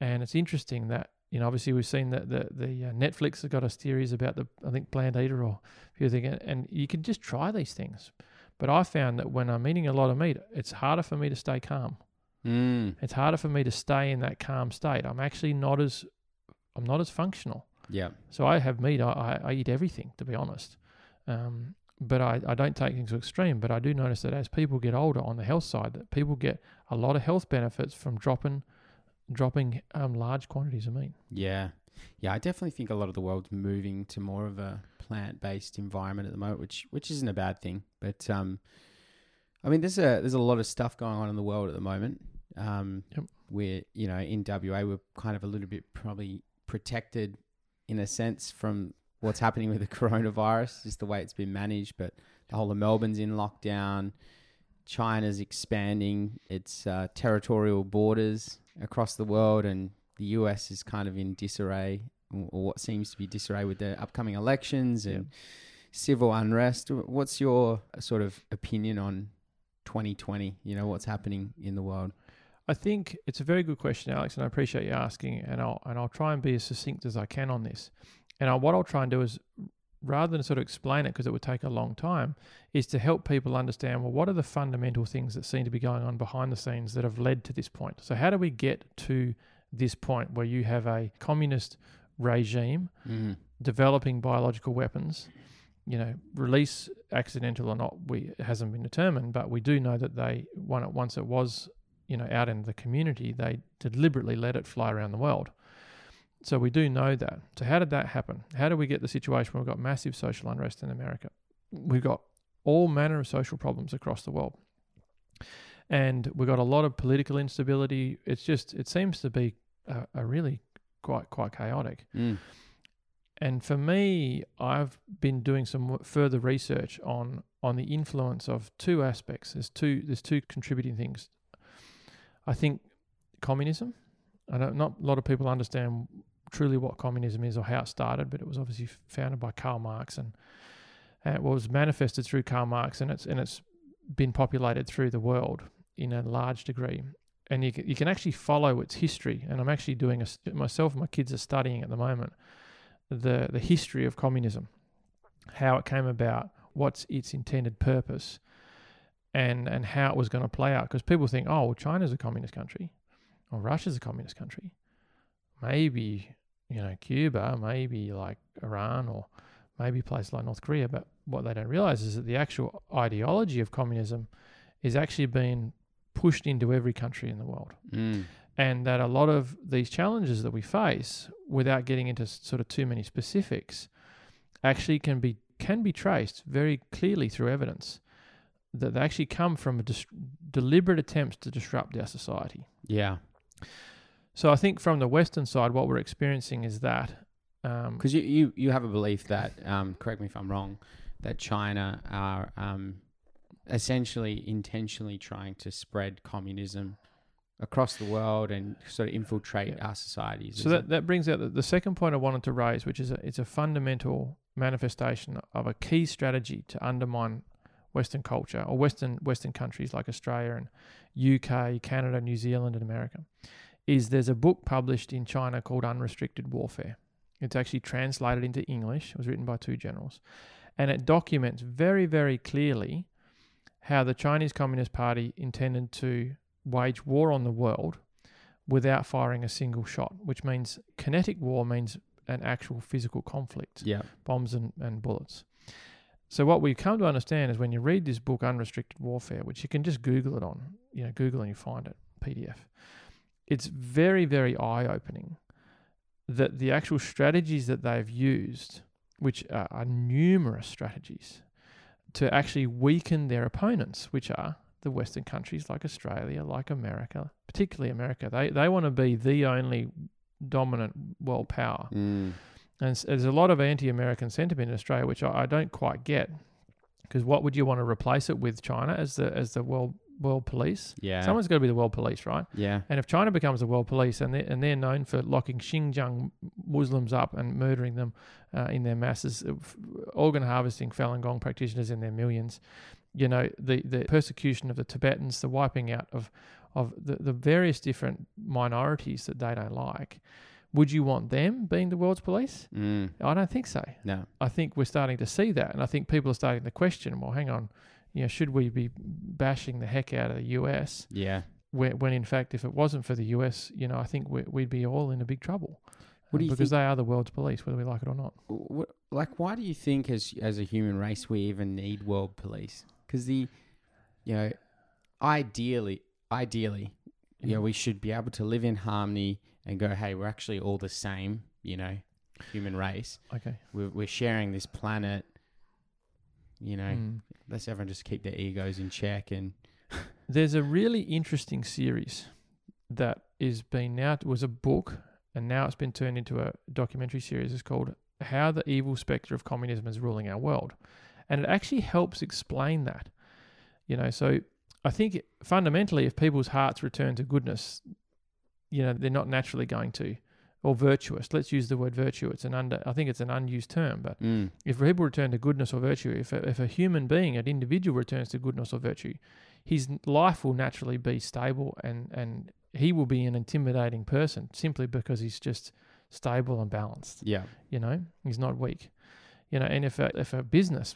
And it's interesting that you know, obviously we've seen that the the uh, Netflix has got a series about the I think plant eater or things, and you can just try these things. But I found that when I'm eating a lot of meat, it's harder for me to stay calm. Mm. It's harder for me to stay in that calm state. I'm actually not as I'm not as functional. Yeah. So I have meat. I, I eat everything to be honest. Um, but I, I don't take things to extreme. But I do notice that as people get older on the health side, that people get a lot of health benefits from dropping dropping um, large quantities of meat. Yeah. Yeah, I definitely think a lot of the world's moving to more of a plant-based environment at the moment, which which isn't a bad thing. But um, I mean, there's a there's a lot of stuff going on in the world at the moment. Um, Yep. where you know in WA we're kind of a little bit probably protected in a sense from what's happening with the coronavirus, just the way it's been managed. But the whole of Melbourne's in lockdown. China's expanding its uh, territorial borders across the world, and the US is kind of in disarray, or what seems to be disarray with the upcoming elections and civil unrest. What's your uh, sort of opinion on 2020? You know, what's happening in the world? I think it's a very good question, Alex, and I appreciate you asking. And I'll and I'll try and be as succinct as I can on this. And I, what I'll try and do is, rather than sort of explain it because it would take a long time, is to help people understand well what are the fundamental things that seem to be going on behind the scenes that have led to this point. So how do we get to this point where you have a communist regime Mm. developing biological weapons? You know, release accidental or not, we it hasn't been determined, but we do know that they one once it was you know out in the community, they deliberately let it fly around the world. So we do know that. So how did that happen? How do we get the situation where we've got massive social unrest in America? We've got all manner of social problems across the world. And we've got a lot of political instability. It's just it seems to be a, a really quite quite chaotic. Mm. And for me, I've been doing some further research on on the influence of two aspects. There's two there's two contributing things. I think communism. I don't not a lot of people understand truly what communism is or how it started, but it was obviously founded by Karl Marx and, and it was manifested through Karl Marx and it's and it's been populated through the world in a large degree. And you can, you can actually follow its history. And I'm actually doing a myself my kids are studying at the moment the the history of communism, how it came about, what's its intended purpose, and and how it was going to play out. Because people think, oh, well, China's a communist country, or Russia's a communist country, maybe you know Cuba, maybe like Iran, or maybe a place like North Korea. But what they don't realize is that the actual ideology of communism is actually being pushed into every country in the world Mm. and that a lot of these challenges that we face without getting into sort of too many specifics actually can be can be traced very clearly through evidence that they actually come from a dis- deliberate attempts to disrupt our society. Yeah. So I think from the western side what we're experiencing is that um, Because you, you, you have a belief that, um, correct me if I'm wrong, that China are um, essentially intentionally trying to spread communism across the world and sort of infiltrate Yeah. our societies. So that, it? that brings out the, the second point I wanted to raise, which is a, it's a fundamental manifestation of a key strategy to undermine Western culture or Western Western countries like Australia and UK, Canada, New Zealand, and America. Is there's a book published in China called Unrestricted Warfare. It's actually translated into English. It was written by two generals, and it documents very very clearly how the Chinese Communist Party intended to wage war on the world without firing a single shot, which means kinetic war means an actual physical conflict, Yeah. bombs and, and bullets. So what we've come to understand is when you read this book, Unrestricted Warfare, which you can just Google it on, you know, Google and you find it, PDF. It's very, very eye opening that the actual strategies that they've used, which are, are numerous strategies, to actually weaken their opponents, which are the Western countries like Australia, like America, particularly America. They they want to be the only dominant world power. Mm. And there's a lot of anti-American sentiment in Australia, which I, I don't quite get. Because what would you want to replace it with China as the as the world world police? Yeah. Someone's got to be the world police, right? yeah. And if China becomes the world police and they're, and they're known for locking Xinjiang Muslims up and murdering them uh, in their masses, uh, organ harvesting Falun Gong practitioners in their millions, you know, the, the persecution of the Tibetans, the wiping out of, of the, the various different minorities that they don't like, would you want them being the world's police? Mm. I don't think so. No. I think we're starting to see that, and I think people are starting to question. Well, hang on, you know, should we be bashing the heck out of the US Yeah. when, when in fact, if it wasn't for the US, you know, I think we, we'd be all in a big trouble. What do uh, you because they are the world's police, whether we like it or not. What, like, why do you think, as as a human race, we even need world police? Because the, you know, ideally, ideally, you know, we should be able to live in harmony and go, hey, we're actually all the same. You know, human race. Okay. We're we're sharing this planet. You know, Mm. let's everyone just keep their egos in check and There's a really interesting series that is being now it was a book and now it's been turned into a documentary series. It's called How the Evil Spectre of Communism is Ruling Our World. And it actually helps explain that. You know, so I think fundamentally if people's hearts return to goodness, you know, they're not naturally going to or virtuous. Let's use the word virtue. It's an under I think it's an unused term, but mm, if people return to goodness or virtue, if a, if a human being, an individual returns to goodness or virtue, his life will naturally be stable and, and he will be an intimidating person simply because he's just stable and balanced. yeah, You know, he's not weak. You know, and if a, if a business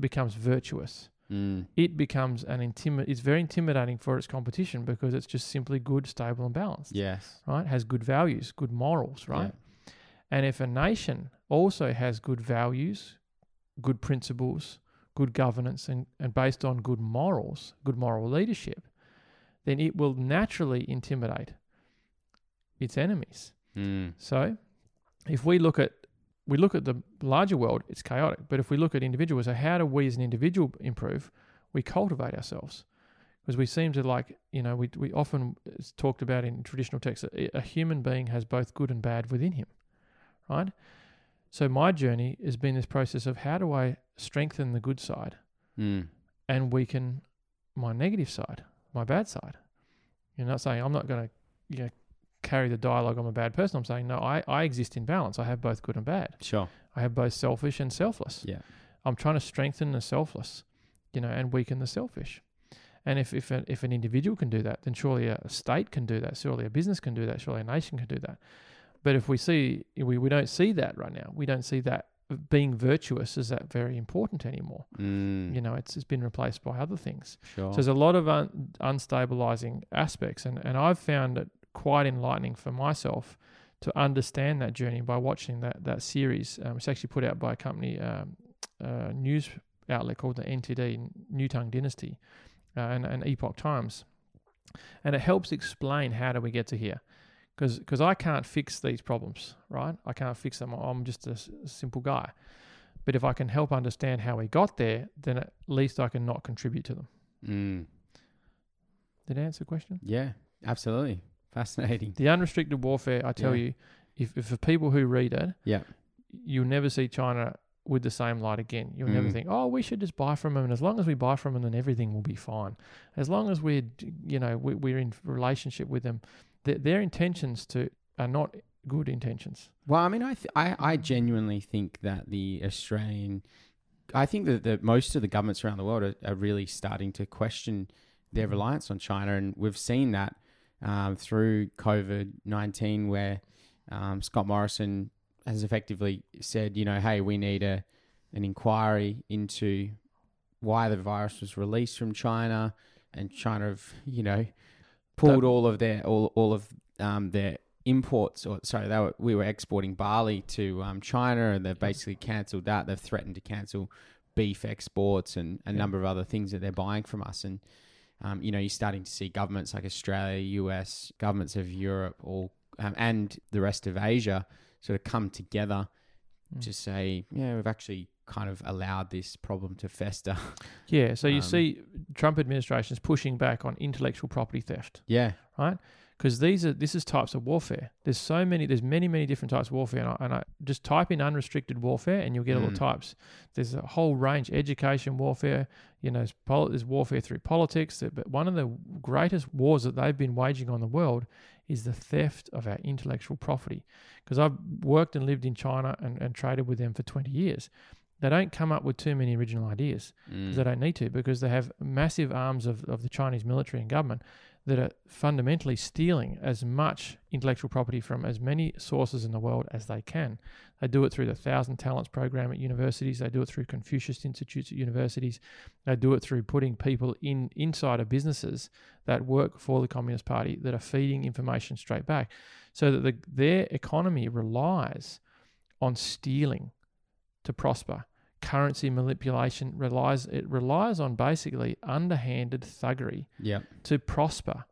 becomes virtuous, mm, it becomes an intimi- It's very intimidating for its competition because it's just simply good, stable, and balanced. yes, Right, has good values, good morals. Right. yeah, And if a nation also has good values, good principles, good governance, and, and based on good morals, good moral leadership, then it will naturally intimidate its enemies. mm, So if we look at we look at the larger world, it's chaotic. But if we look at individuals, so how do we as an individual improve? We cultivate ourselves. Because we seem to like, you know, we, we often it's talked about in traditional texts, a, a human being has both good and bad within him, right? So my journey has been this process of how do I strengthen the good side mm, and weaken my negative side, my bad side. You're not saying I'm not going to, you know, carry the dialogue. I'm a bad person. I'm saying no. I, I exist in balance. I have both good and bad. sure, I have both selfish and selfless. yeah, I'm trying to strengthen the selfless, you know, and weaken the selfish. And if if, a, if an individual can do that, then surely a state can do that. Surely a business can do that. Surely a nation can do that. But if we see we, we don't see that right now, we don't see that being virtuous is that very important anymore. mm, You know, it's, it's been replaced by other things. sure, So there's a lot of un- unstabilizing aspects, and, and I've found it quite enlightening for myself to understand that journey by watching that that series. Um, it's actually put out by a company, um, uh, news outlet called the NTD, New Tang Dynasty, uh, and, and Epoch Times, and it helps explain how do we get to here. Because I can't fix these problems, right? I can't fix them. I'm just a, s- simple guy. But if I can help understand how we got there, then at least I can not contribute to them. mm, Did I answer the question? yeah, absolutely, fascinating. The unrestricted warfare, I tell Yeah. you, if, if for people who read it, Yeah, you'll never see China with the same light again. You'll never Mm. think, oh, we should just buy from them, and as long as we buy from them, then everything will be fine. As long as we're, you know, we, we're in relationship with them, their, their intentions to are not good intentions. Well, I mean, I, th- I I genuinely think that the Australian, I think that, that most of the governments around the world are, are really starting to question their Mhm. reliance on China, and we've seen that um, through COVID nineteen, where um, Scott Morrison has effectively said, you know, hey, we need a an inquiry into why the virus was released from China, and China have, you know, pulled all of their all all of um, their imports, or sorry, they were, we were exporting barley to um, China, and they've basically cancelled that. They've threatened to cancel beef exports and a Yeah. number of other things that they're buying from us. And um, you know, you're starting to see governments like Australia, US, governments of Europe, all um, and the rest of Asia sort of come together Mm. to say, yeah, we've actually kind of allowed this problem to fester. Yeah, so you Um, see, Trump administration is pushing back on intellectual property theft, yeah, right? Because these are this is types of warfare. There's so many. There's many many different types of warfare, and I, and I just type in unrestricted warfare, and you'll get all the Mm. types. There's a whole range: education warfare. You know, there's warfare through politics. But one of the greatest wars that they've been waging on the world is the theft of our intellectual property. Because I've worked and lived in China and, and traded with them for 20 years. They don't come up with too many original ideas. Mm. They don't need to because they have massive arms of, of the Chinese military and government that are fundamentally stealing as much intellectual property from as many sources in the world as they can. They do it through the Thousand Talents program at universities. They do it through Confucius Institutes at universities. They do it through putting people in inside of businesses that work for the Communist Party that are feeding information straight back, so that the, their economy relies on stealing to prosper currency manipulation relies it relies on basically underhanded thuggery Yep. to prosper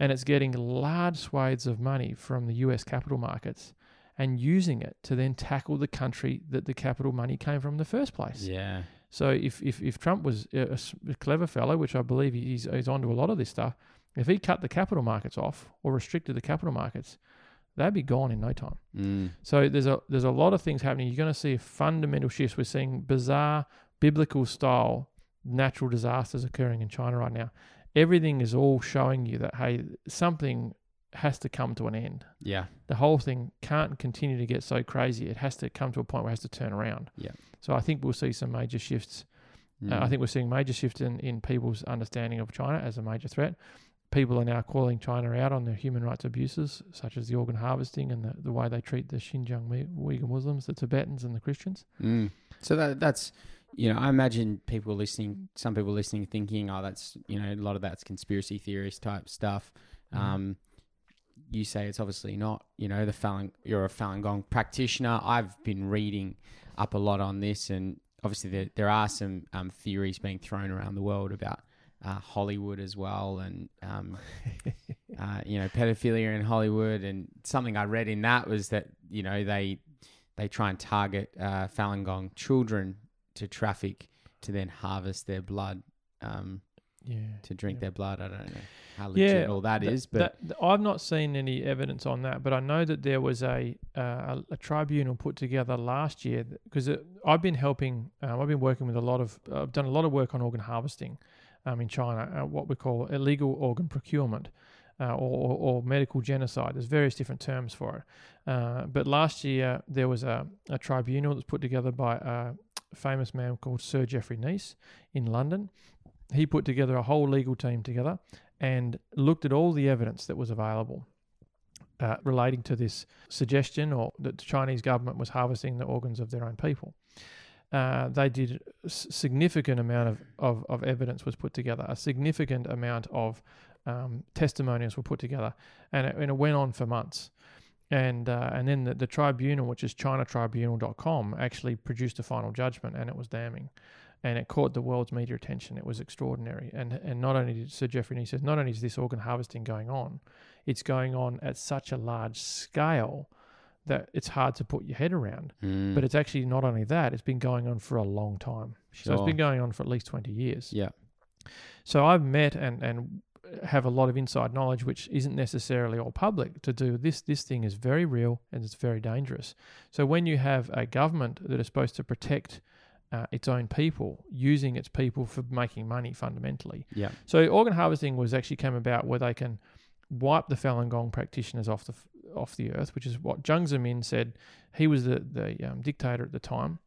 and it's getting large swathes of money from the US capital markets and using it to then tackle the country that the capital money came from in the first place. Yeah. So if, if, if Trump was a clever fellow, which I believe he's, he's onto a lot of this stuff, if he cut the capital markets off or restricted the capital markets, they'd be gone in no time. Mm. So there's a there's a lot of things happening. You're going to see fundamental shifts. We're seeing bizarre biblical style natural disasters occurring in China right now. Everything is all showing you that hey, something has to come to an end. Yeah. The whole thing can't continue to get so crazy. It has to come to a point where it has to turn around. Yeah. So I think we'll see some major shifts. Uh, I Mm. think we're seeing major shifts in, in people's understanding of China as a major threat. People are now calling China out on their human rights abuses, such as the organ harvesting and the, the way they treat the Xinjiang Uyghur Muslims, the Tibetans, and the Christians. Mm. So that that's you know I imagine people listening, some people listening, thinking, oh, that's you know a lot of that's conspiracy theorist type stuff. Mhm. Um, you say it's obviously not. You know, the Falun, you're a Falun Gong practitioner. I've been reading up a lot on this, and obviously there there are some um, theories being thrown around the world about uh, Hollywood as well, and um, uh, you know, pedophilia in Hollywood. And something I read in that was that you know they they try and target uh, Falun Gong children to traffic to then harvest their blood, um, yeah. to drink Yeah. their blood. I don't know how legit Yeah, all that Th- is, but that- th- I've not seen any evidence on that, but I know that there was a uh, a, a tribunal put together last year because I've been helping. Um, I've been working with a lot of. I've done a lot of work on organ harvesting um, in China, uh, what we call illegal organ procurement. Uh, or, or, medical genocide. There's various different terms for it. Uh, but last year there was a, a tribunal that was put together by a famous man called Sir Geoffrey Nice in London. He put together a whole legal team together and looked at all the evidence that was available uh, relating to this suggestion or that the Chinese government was harvesting the organs of their own people. Uh, they did a significant amount of, of, of evidence was put together, a significant amount of um, testimonials were put together, and it, and it went on for months. And uh, and then the, the tribunal, which is ChinaTribunal.com, actually produced a final judgment, and it was damning and it caught the world's media attention. It was extraordinary. And and not only did Sir Geoffrey Nice says, not only is this organ harvesting going on, it's going on at such a large scale that it's hard to put your head around. Mm, But it's actually not only that, it's been going on for a long time. So it's been going on for at least 20 years. yeah, So I've met and, and have a lot of inside knowledge, which isn't necessarily all public, to do this. This thing is very real and it's very dangerous. So when you have a government that is supposed to protect uh, its own people, using its people for making money fundamentally. yeah, So organ harvesting was actually came about where they can wipe the Falun Gong practitioners off the off the earth, which is what Jiang Zemin said. He was the the um, dictator at the time,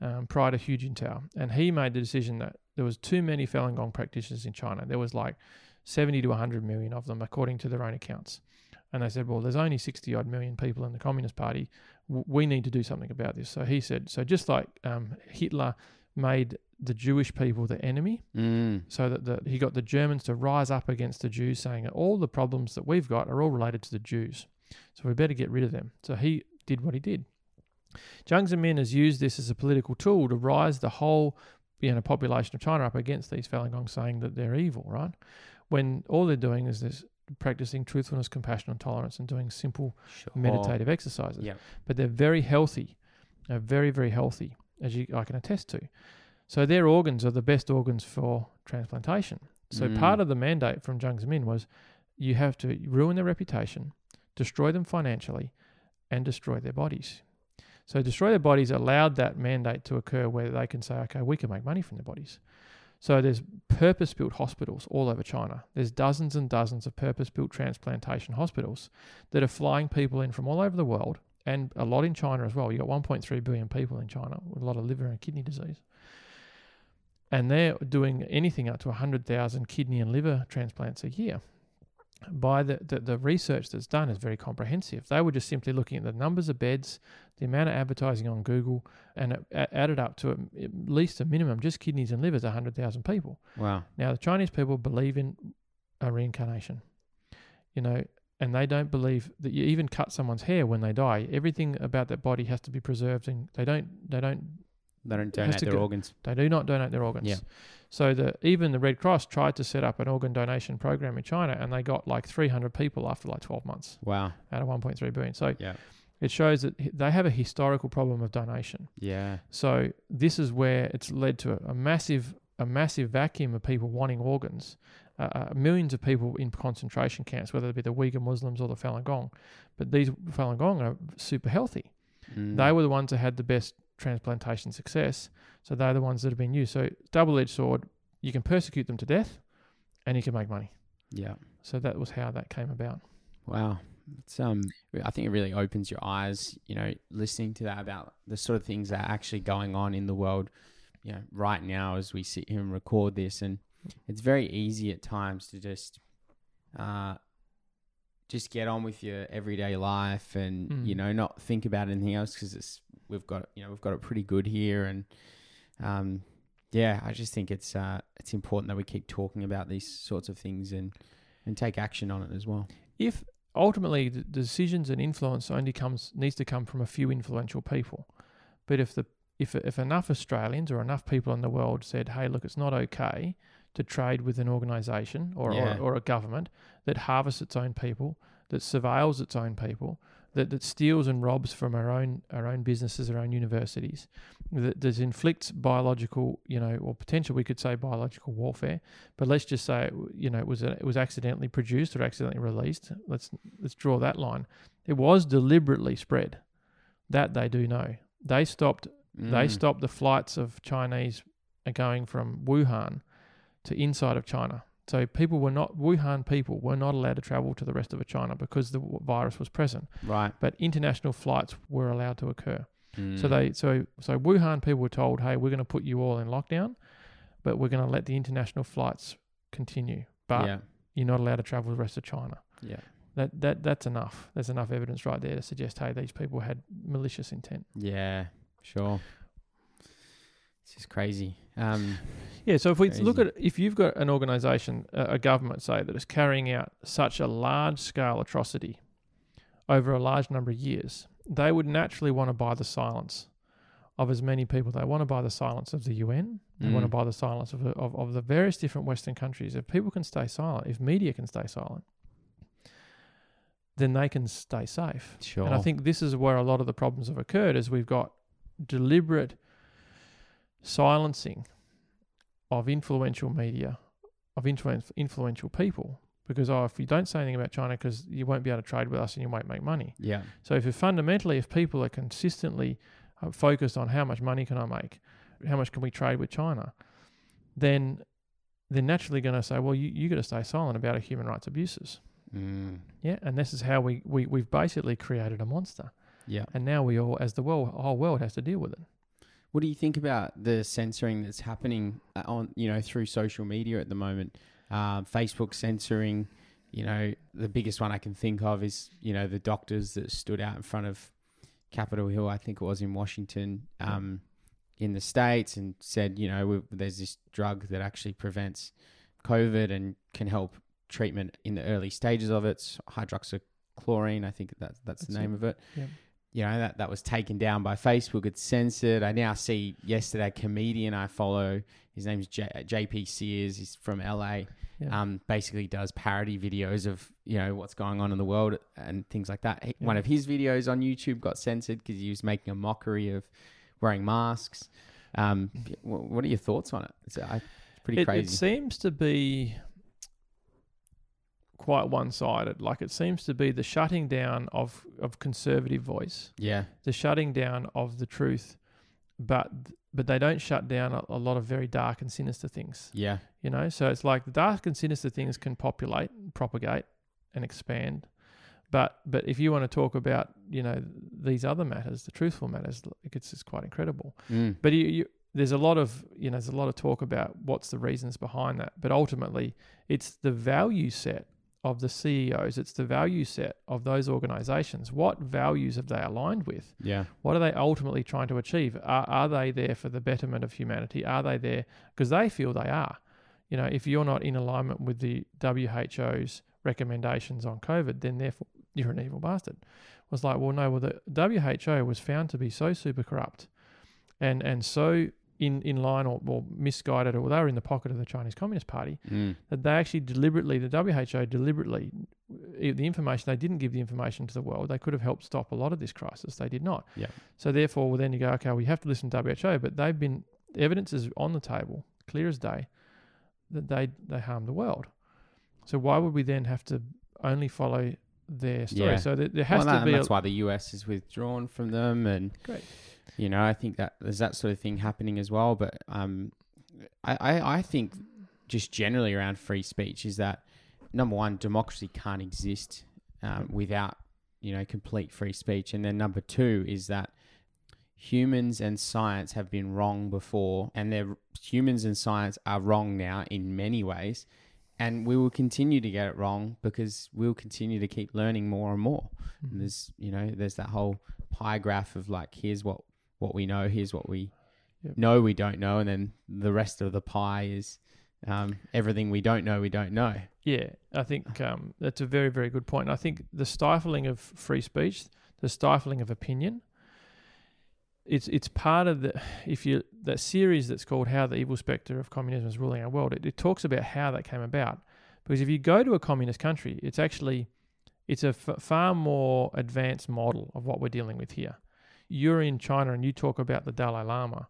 um, prior to Hu Jintao, and he made the decision that there was too many Falun Gong practitioners in China. There was like seventy to hundred million of them, according to their own accounts. And they said, well, there's only 60 odd million people in the Communist Party. We need to do something about this. So he said, so just like um, Hitler made the Jewish people the enemy, mm, so that the, he got the Germans to rise up against the Jews, saying that all the problems that we've got are all related to the Jews. So we better get rid of them. So he did what he did. Jiang Zemin has used this as a political tool to rise the whole you know, population of China up against these Falun Gong, saying that they're evil, right? When all they're doing is this practicing truthfulness, compassion, and tolerance, and doing simple Sure. meditative exercises. Yeah. But they're very healthy, they're very very healthy, as you I can attest to. So their organs are the best organs for transplantation. So Mm. part of the mandate from Jiang Zemin was you have to ruin their reputation, destroy them financially, and destroy their bodies. So destroy their bodies allowed that mandate to occur where they can say, okay, we can make money from their bodies. So there's purpose-built hospitals all over China. There's dozens and dozens of purpose-built transplantation hospitals that are flying people in from all over the world and a lot in China as well. You've got 1.3 billion people in China with a lot of liver and kidney disease. And they're doing anything up to 100,000 kidney and liver transplants a year. By the, the, the research that's done is very comprehensive. They were just simply looking at the numbers of beds, the amount of advertising on Google, and it added up to at least a minimum, just kidneys and livers, 100,000 people. Wow. Now, the Chinese people believe in a reincarnation, you know, and they don't believe that you even cut someone's hair when they die. Everything about that body has to be preserved, and they don't, they don't, They don't donate their go- organs. they do not donate their organs. Yeah. So the even the Red Cross tried to set up an organ donation program in China, and they got like 300 people after like 12 months Wow. out of 1.3 billion. So Yeah. it shows that they have a historical problem of donation. Yeah. So this is where it's led to a, a massive a massive vacuum of people wanting organs. Uh, uh, millions of people in concentration camps, whether it be the Uyghur Muslims or the Falun Gong, but these Falun Gong are super healthy. Mm. They were the ones that had the best transplantation success, so they're the ones that have been used. So double-edged sword. You can persecute them to death, and you can make money. Yeah. So that was how that came about. Wow. It's um I think it really opens your eyes, you know, listening to that about the sort of things that are actually going on in the world, you know, right now as we sit here and record this and it's very easy at times to just uh just get on with your everyday life and Mm. you know not think about anything else because it's we've got you know we've got it pretty good here and um yeah I just think it's uh it's important that we keep talking about these sorts of things and and take action on it as well. if ultimately the decisions and influence only comes needs to come from a few influential people but if the if if enough Australians or enough people in the world said hey look it's not okay to trade with an organization or Yeah. or, or a government that harvests its own people that surveils its own people that, that steals and robs from our own our own businesses our own universities that, that inflicts biological you know or potential we could say biological warfare but let's just say you know it was it was accidentally produced or accidentally released. Let's let's draw that line. It was deliberately spread. That they do know. They stopped they Mm. stopped the flights of Chinese going from Wuhan to inside of China. So people were not Wuhan people were not allowed to travel to the rest of China because the virus was present. Right. But international flights were allowed to occur. So Mm. they so so Wuhan people were told, "Hey, we're going to put you all in lockdown, but we're going to let the international flights continue, but yeah. you're not allowed to travel the rest of China." Yeah. That that that's enough. There's enough evidence right there to suggest, hey, these people had malicious intent. Yeah. Sure. It's just crazy. Um. Yeah. So if we look at if you've got an organisation, a, government, say that is carrying out such a large scale atrocity over a large number of years, they would naturally want to buy the silence of as many people. They want to buy the silence of the UN. They want to Mm. buy the silence of, of of the various different Western countries. If people can stay silent, if media can stay silent, then they can stay safe. Sure. And I think this is where a lot of the problems have occurred is we've got deliberate silencing of influential media, of influential people. Because oh, if you don't say anything about China, because you won't be able to trade with us and you won't make money. Yeah. So if you fundamentally, if people are consistently uh, focused on how much money can I make, how much can we trade with China, then they're naturally going to say, well, you you got to stay silent about our human rights abuses. Mm. Yeah, and this is how we, we we've basically created a monster, Yeah. and now we all, as the world, whole world, has to deal with it. What do you think about the censoring that's happening uh, on, you know, through social media at the moment? Um, Facebook censoring, you know, the biggest one I can think of is, you know, the doctors that stood out in front of Capitol Hill, I think it was in Washington, um, in the States, and said, you know, there's this drug that actually prevents COVID and can help treatment in the early stages of it, it's chlorine. I think that's that's, That's the it. name of it. Yep. You know that that was taken down by Facebook. It's censored. I now see yesterday a comedian I follow. His name's J- JP Sears. He's from LA. Yeah. Um, basically does parody videos of you know what's going on in the world and things like that. He- Yeah. One of his videos on YouTube got censored because he was making a mockery of wearing masks. Um, what are your thoughts on it? It's, uh, it's pretty it, it seems to be quite one-sided. Like it seems to be the shutting down of of conservative voice, yeah, the shutting down of the truth, but but they don't shut down a, a lot of very dark and sinister things. yeah, You know, so it's like the dark and sinister things can populate, propagate, and expand. But but if you want to talk about you know these other matters, the truthful matters, it's just quite incredible. mm. But you, you, there's a lot of you know there's a lot of talk about what's the reasons behind that. But ultimately, it's the value set of the CEOs. It's the value set of those organisations. What values have they aligned with? yeah, What are they ultimately trying to achieve? Are, are they there for the betterment of humanity? Are they there because they feel they are? You know, if you're not in alignment with the WHO's recommendations on COVID, then therefore you're an evil bastard. Was like, well, no, well, the WHO was found to be so super corrupt and and so in, in line or, or misguided, or they were in the pocket of the Chinese Communist Party, mm. that they actually deliberately, the WHO deliberately, the information, they didn't give the information to the world. They could have helped stop a lot of this crisis. They did not. Yeah. So therefore, well, then you go, okay, we have to listen to WHO, but they've been, evidence is on the table, clear as day, that they, they harm the world. So why would we then have to only follow their story? Yeah. So there, there has well, to that- be and a, that's why the US is withdrawn from them, and Great. You know, I think that there's that sort of thing happening as well. But um, I, I, I think just generally around free speech is that number one, democracy can't exist um, without you know complete free speech, and then number two is that humans and science have been wrong before, and they're humans and science are wrong now in many ways. And we will continue to get it wrong because we'll continue to keep learning more and more. And there's you know there's that whole pie graph of like here's what what we know here's what we Yep. know we don't know and then the rest of the pie is um, everything we don't know we don't know Yeah, I think um, that's a very, very good point. I think the stifling of free speech, the stifling of opinion, it's it's part of the if you that series that's called "How the Evil Spectre of Communism is Ruling Our World." It, it talks about how that came about. Because if you go to a communist country, it's actually it's a f- far more advanced model of what we're dealing with here. You're in China and you talk about the Dalai Lama,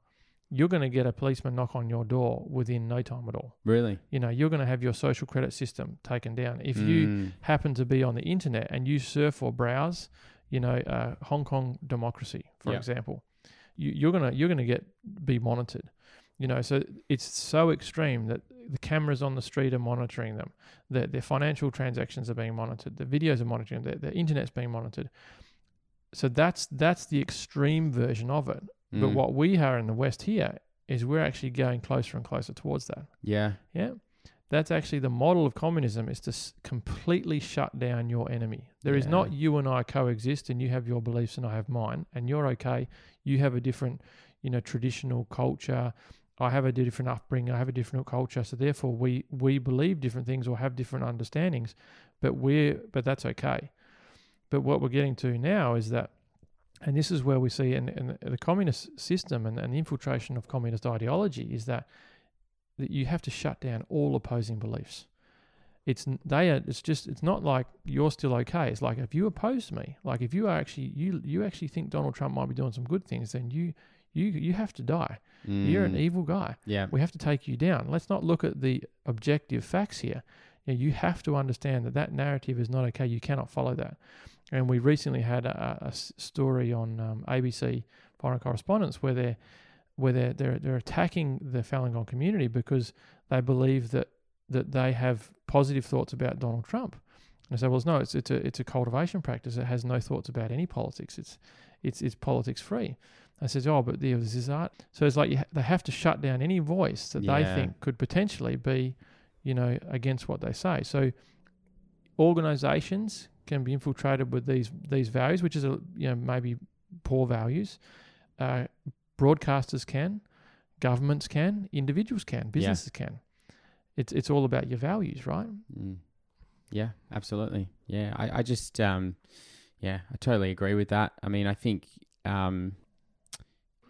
you're going to get a policeman knock on your door within no time at all. Really? You know you're going to have your social credit system taken down. If you Mm, happen to be on the internet and you surf or browse you know uh, hong kong democracy for Yeah. example you, you're going to you're going to get be monitored. You know so it's so extreme that the cameras on the street are monitoring them their, their financial transactions are being monitored the videos are monitoring them their, their internet's being monitored so that's that's the extreme version of it but mm, what we are in the west here is we're actually going closer and closer towards that yeah yeah. That's actually the model of communism is to s- completely shut down your enemy. There is Yeah. not you and I coexist and you have your beliefs and I have mine and you're okay. You have a different, you know, traditional culture. I have a different upbringing. I have a different culture. So therefore we we believe different things or have different understandings, but we're but that's okay. But what we're getting to now is that and this is where we see in, in the communist system and, and the infiltration of communist ideology is that that you have to shut down all opposing beliefs. It's they are. It's just. It's not like you're still okay. It's like if you oppose me, like if you are actually you you actually think Donald Trump might be doing some good things, then you you you have to die. You're an mm, evil guy. yeah We have to take you down. Let's not look at the objective facts here. You, know, you have to understand that that narrative is not okay. You cannot follow that. And we recently had a story on um, ABC Foreign Correspondence where they're where they're, they're they're attacking the Falun Gong community because they believe that that they have positive thoughts about Donald Trump. And I say, well, no, it's it's a it's a cultivation practice. It has no thoughts about any politics. It's it's it's politics free. I says, oh, but the, this is art. So it's like you ha- they have to shut down any voice that they think could potentially be, you know, against what they say. So organizations can be infiltrated with these these values, which is a you know maybe poor values. Uh, broadcasters can, governments can, individuals can, businesses can. It's it's all about your values, right? Mm. Yeah, absolutely. Yeah, I, I just, um, yeah, I totally agree with that. I mean, I think um,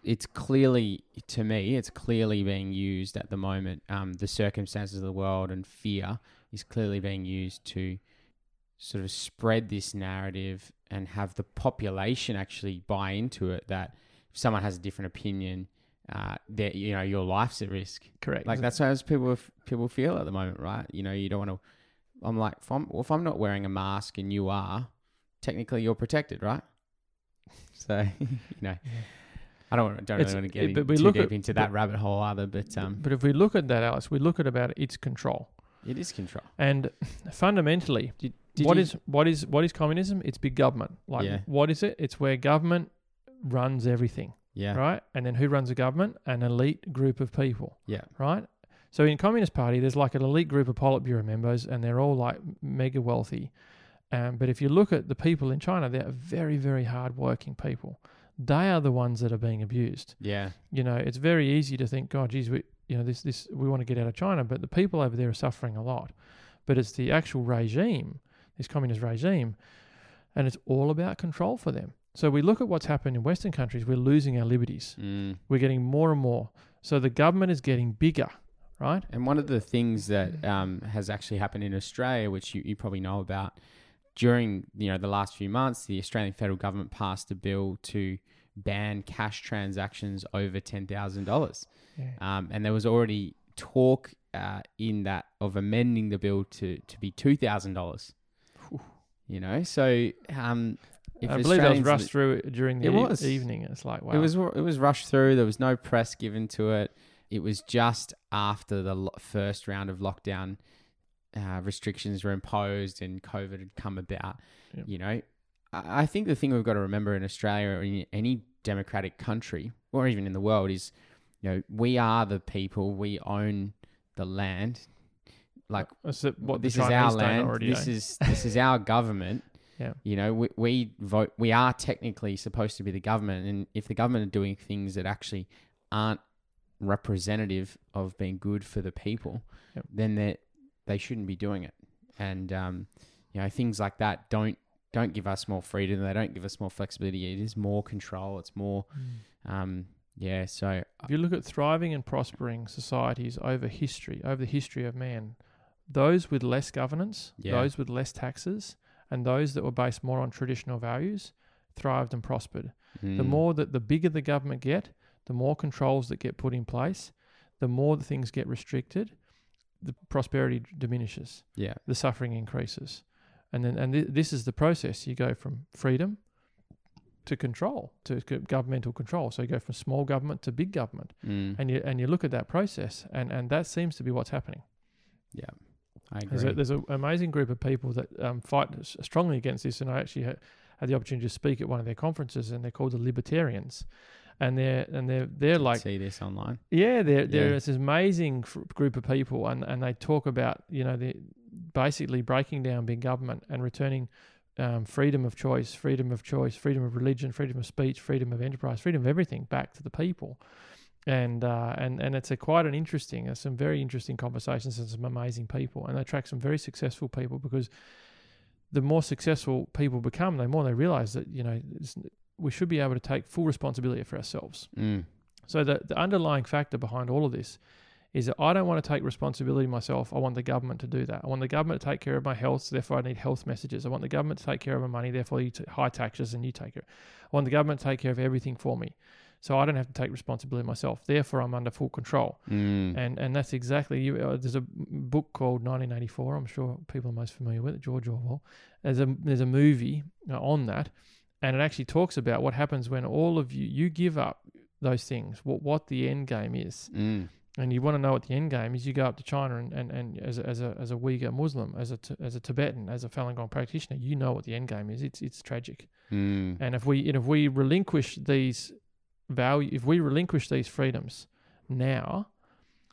it's clearly, to me, it's clearly being used at the moment. Um, the circumstances of the world and fear is clearly being used to sort of spread this narrative and have the population actually buy into it that if someone has a different opinion, uh, that you know your life's at risk. Correct. Like that's how people people feel at the moment, right? You know, you don't want to. I'm like, if I'm, if I'm not wearing a mask and you are, technically you're protected, right? So you know, I don't don't really want to get it- but too deep at- into but- that rabbit hole either. But um, but if we look at that, Alex, we look at about its control. it is control. And fundamentally, Did what you- is what is what is communism? It's big government. Like Yeah. what is it? It's where government runs everything, yeah right? And then who runs the government? An elite group of people, yeah right? So in Communist Party, there's like an elite group of Politburo members, and they're all like mega wealthy. Um, but if you look at the people in China, they're very, very hard-working people. They are the ones that are being abused. yeah You know, it's very easy to think, God, geez, we, you know, this, this, we want to get out of China, but the people over there are suffering a lot. But it's the actual regime, this communist regime, and it's all about control for them. So we look at what's happened in Western countries. We're losing our liberties. mm. We're getting more and more. So the government is getting bigger, right? And one of the things that um, has actually happened in Australia, which you, you probably know about, during you know the last few months, the Australian federal government passed a bill to ban cash transactions over ten thousand dollars, Yeah. um, and there was already talk uh, in that of amending the bill to to be two thousand dollars. You know, so um, if I believe that was rushed through during the It was. evening. It's like, wow. It was it was rushed through. There was no press given to it. It was just after the lo- first round of lockdown uh, restrictions were imposed and COVID had come about. Yep. You know, I, I think the thing we've got to remember in Australia or in any democratic country or even in the world is, you know, we are the people. We own the land. Like what this is our land. already This own. is this is our government. Yeah. You know, we, we vote. We are technically supposed to be the government, and if the government are doing things that actually aren't representative of being good for the people, Yep. then they they shouldn't be doing it. And um, you know, things like that don't don't give us more freedom. They don't give us more flexibility. It is more control. It's more, Mm. um, yeah. So If you look at thriving and prospering societies over history, over the history of man, those with less governance, Yeah. those with less taxes, and those that were based more on traditional values thrived and prospered. The mm, more that the bigger the government get, the more controls that get put in place, the more that things get restricted, the prosperity diminishes, yeah, the suffering increases. And then and th- this is the process. You go from freedom to control, to g- governmental control. So you go from small government to big government mm, and you and you look at that process, and and that seems to be what's happening. yeah. I agree. There's a, there's an amazing group of people that um, fight strongly against this, and I actually ha- had the opportunity to speak at one of their conferences, and they're called the Libertarians, and they're and they're they're like see this online. yeah, they're they're Yeah. this amazing f- group of people, and and they talk about you know the basically breaking down big government and returning. Um, freedom of choice, freedom of choice, freedom of religion, freedom of speech, freedom of enterprise, freedom of everything back to the people and uh, and and it's a quite an interesting, uh, some very interesting conversations and some amazing people, and they attract some very successful people because the more successful people become, the more they realize that you know it's, we should be able to take full responsibility for ourselves. Mm, So the the underlying factor behind all of this is that I don't want to take responsibility myself. I want the government to do that. I want the government to take care of my health, so therefore I need health messages. I want the government to take care of my money, therefore you t- high taxes and you take it. I want the government to take care of everything for me, so I don't have to take responsibility myself. Therefore, I'm under full control. mm, And and that's exactly you. Uh, there's a book called 1984. I'm sure people are most familiar with it, George Orwell. There's a there's a movie uh, on that, and it actually talks about what happens when all of you you give up those things. What what the end game is, mm, and you want to know what the end game is. You go up to China and and, and as a, as a as a Uyghur Muslim, as a T- as a Tibetan, as a Falun Gong practitioner, you know what the end game is. It's it's tragic. mm, And if we and if we relinquish these value, if we relinquish these freedoms now,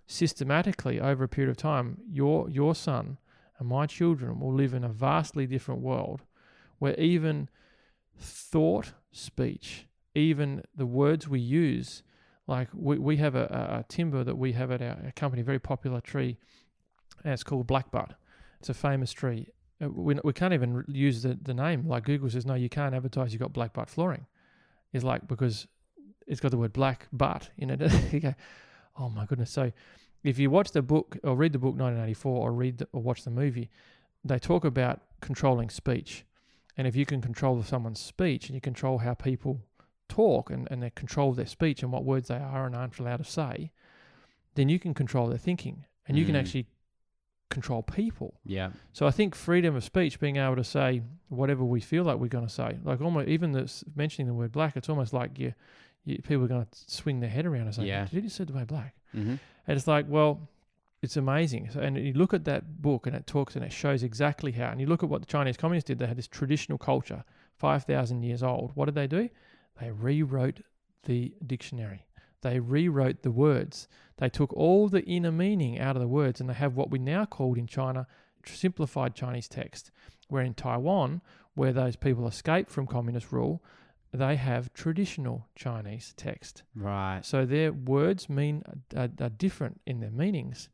systematically over a period of time, your your son and my children will live in a vastly different world, where even thought, speech, even the words we use, like we, we have a, a, timber that we have at our, company, very popular tree, and it's called blackbutt. It's a famous tree. uh, we, we can't even use the, the name. Like Google says, no, you can't advertise you've got black butt flooring. It's like because it's got the word black butt in it. you go, oh my goodness. So if you watch the book or read the book 1984 or read the, or watch the movie, they talk about controlling speech. And if you can control someone's speech and you control how people talk and, and they control their speech and what words they are and aren't allowed to say, then you can control their thinking and you can Mm. actually control people. Yeah. So I think freedom of speech, being able to say whatever we feel like we're going to say, like almost even this, mentioning the word black, it's almost like you, you people are going to swing their head around and say, Yeah. "Did you just say the word black?" Mm-hmm. And it's like, well, it's amazing. So, and you look at that book and it talks and it shows exactly how. And you look at what the Chinese communists did. They had this traditional culture, five thousand years old. What did they do? They rewrote the dictionary. They rewrote the words. They took all the inner meaning out of the words, and they have what we now called in China simplified Chinese text. Where in Taiwan, where those people escaped from communist rule, they have traditional Chinese text. Right. So their words mean are, are different in their meanings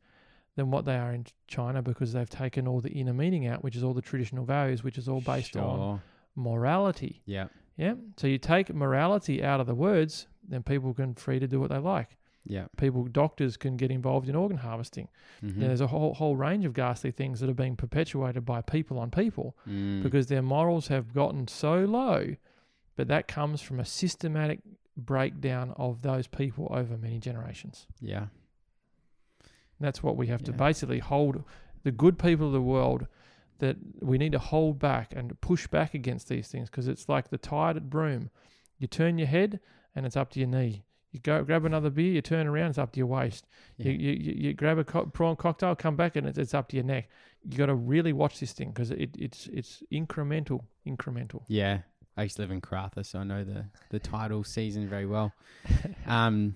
than what they are in China because they've taken all the inner meaning out, which is all the traditional values, which is all based on morality. Yeah. Yeah. So you take morality out of the words, then people can free to do what they like. Yeah. People, doctors can get involved in organ harvesting. Mm-hmm. There's a whole whole range of ghastly things that are being perpetuated by people on people Mm. because their morals have gotten so low, but that comes from a systematic breakdown of those people over many generations. yeah. That's what we have to basically hold the good people of the world that we need to hold back and push back against these things because it's like the tide at Broome. You turn your head and it's up to your knee. You go grab another beer, you turn around, it's up to your waist. Yeah. You, you, you, you grab a co- prawn cocktail, come back, and it's, it's up to your neck. You got to really watch this thing because it, it's it's incremental, incremental. Yeah. I used to live in Karratha, so I know the, the title season very well. Um,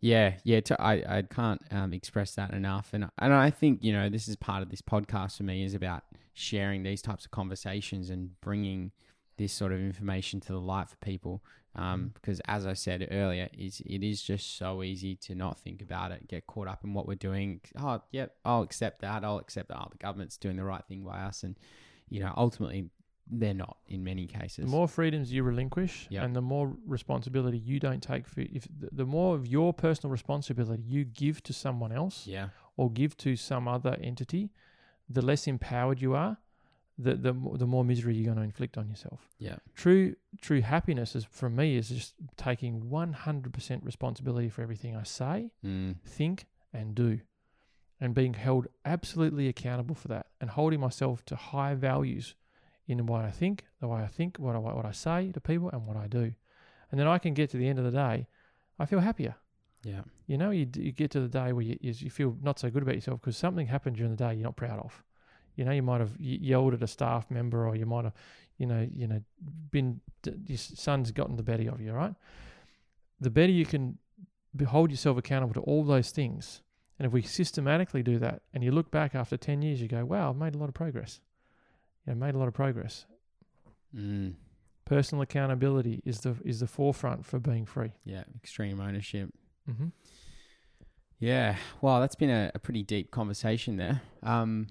yeah, yeah. To, I I can't um, express that enough, and and I think you know this is part of this podcast for me is about sharing these types of conversations and bringing this sort of information to the light for people. Um, because as I said earlier, is it is just so easy to not think about it, get caught up in what we're doing. Oh, yep, I'll accept that. I'll accept that. Oh, the government's doing the right thing by us, and you know, ultimately, they're not in many cases. The more freedoms you relinquish, Yeah. and the more responsibility you don't take for if the, the more of your personal responsibility you give to someone else yeah, or give to some other entity, the less empowered you are, the the the more misery you're going to inflict on yourself. yeah, True true happiness is for me is just taking 100% responsibility for everything I say, mm, think, and do, and being held absolutely accountable for that, and holding myself to high values in what I think, the way I think, what I what I say to people, and what I do, and then I can get to the end of the day, I feel happier. yeah, You know, you, you get to the day where you, you you feel not so good about yourself because something happened during the day you're not proud of. You know, you might have yelled at a staff member, or you might have, you know, you know, been your son's gotten the better of you. Right? The better you can hold yourself accountable to all those things, and if we systematically do that, and you look back after ten years, you go, "Wow, I've made a lot of progress." You know, made a lot of progress. mm, Personal accountability is the is the forefront for being free. yeah. Extreme ownership. Mm-hmm. Yeah. Well, that's been a, a pretty deep conversation there. Um,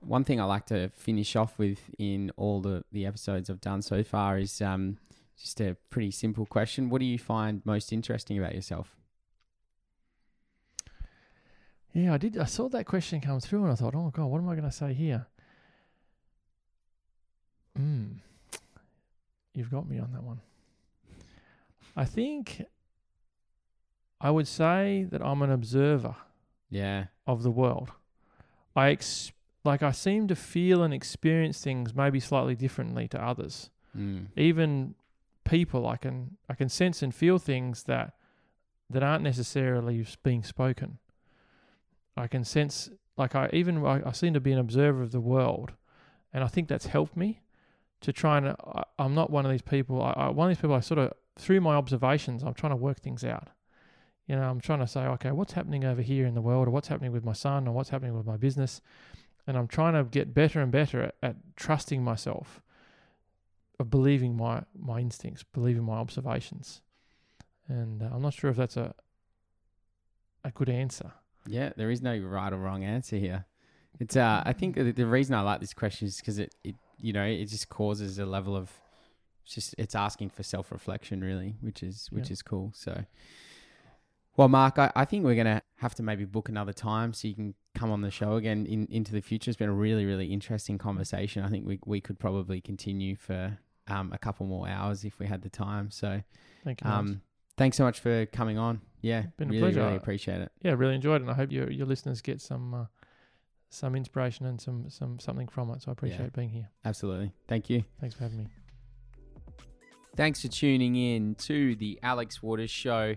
one thing I like to finish off with in all the, the episodes I've done so far is um, just a pretty simple question. What do you find most interesting about yourself? Yeah, I did. I saw that question come through, and I thought, "Oh God, what am I going to say here?" Hmm, you've got me on that one. I think I would say that I'm an observer Yeah. of the world. I ex- like I seem to feel and experience things maybe slightly differently to others. Mm. Even people, I can I can sense and feel things that that aren't necessarily being spoken. I can sense, like I even I, I seem to be an observer of the world, and I think that's helped me to try and. I, I'm not one of these people. I, I, one of these people. I sort of through my observations, I'm trying to work things out. You know, I'm trying to say, okay, what's happening over here in the world, or what's happening with my son, or what's happening with my business, and I'm trying to get better and better at, at trusting myself, of believing my my instincts, believing my observations, and uh, I'm not sure if that's a a good answer. Yeah. There is no right or wrong answer here. It's uh, I think the, the reason I like this question is because it, it, you know, it just causes a level of, it's just it's asking for self reflection really, which is which Yeah. is cool. So, well, Mark, I, I think we're gonna have to maybe book another time so you can come on the show again in into the future. It's been a really really interesting conversation. I think we we could probably continue for um a couple more hours if we had the time. So, Thank you. Um, thanks so much for coming on. Yeah, Been a really pleasure. really appreciate it. yeah, really enjoyed it, and I hope your your listeners get some uh, some inspiration and some some something from it. So I appreciate being here. Absolutely, thank you. Thanks for having me. Thanks for tuning in to the Alex Waters Show.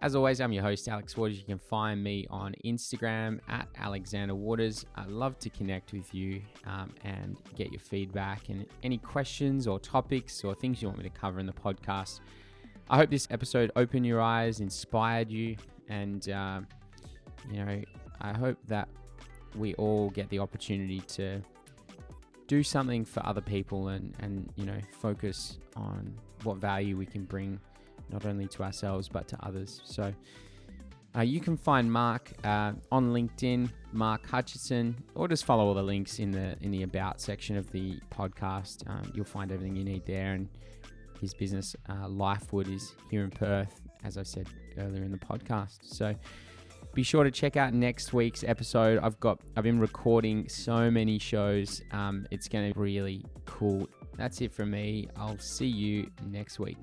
As always, I'm your host, Alex Waters. You can find me on Instagram at Alexander Waters. I'd love to connect with you um, and get your feedback and any questions or topics or things you want me to cover in the podcast. I hope this episode opened your eyes, inspired you, and um, you know, I hope that we all get the opportunity to do something for other people and and you know focus on what value we can bring not only to ourselves but to others. So uh, you can find mark uh, on linkedin mark hutchison or just follow all the links in the in the about section of the podcast. Um, you'll find everything you need there and his business uh, lifewood is here in perth as i said earlier in the podcast. So be sure to check out next week's episode. I've got I've been recording so many shows. Um, it's going to be really cool. That's it from me. I'll see you next week.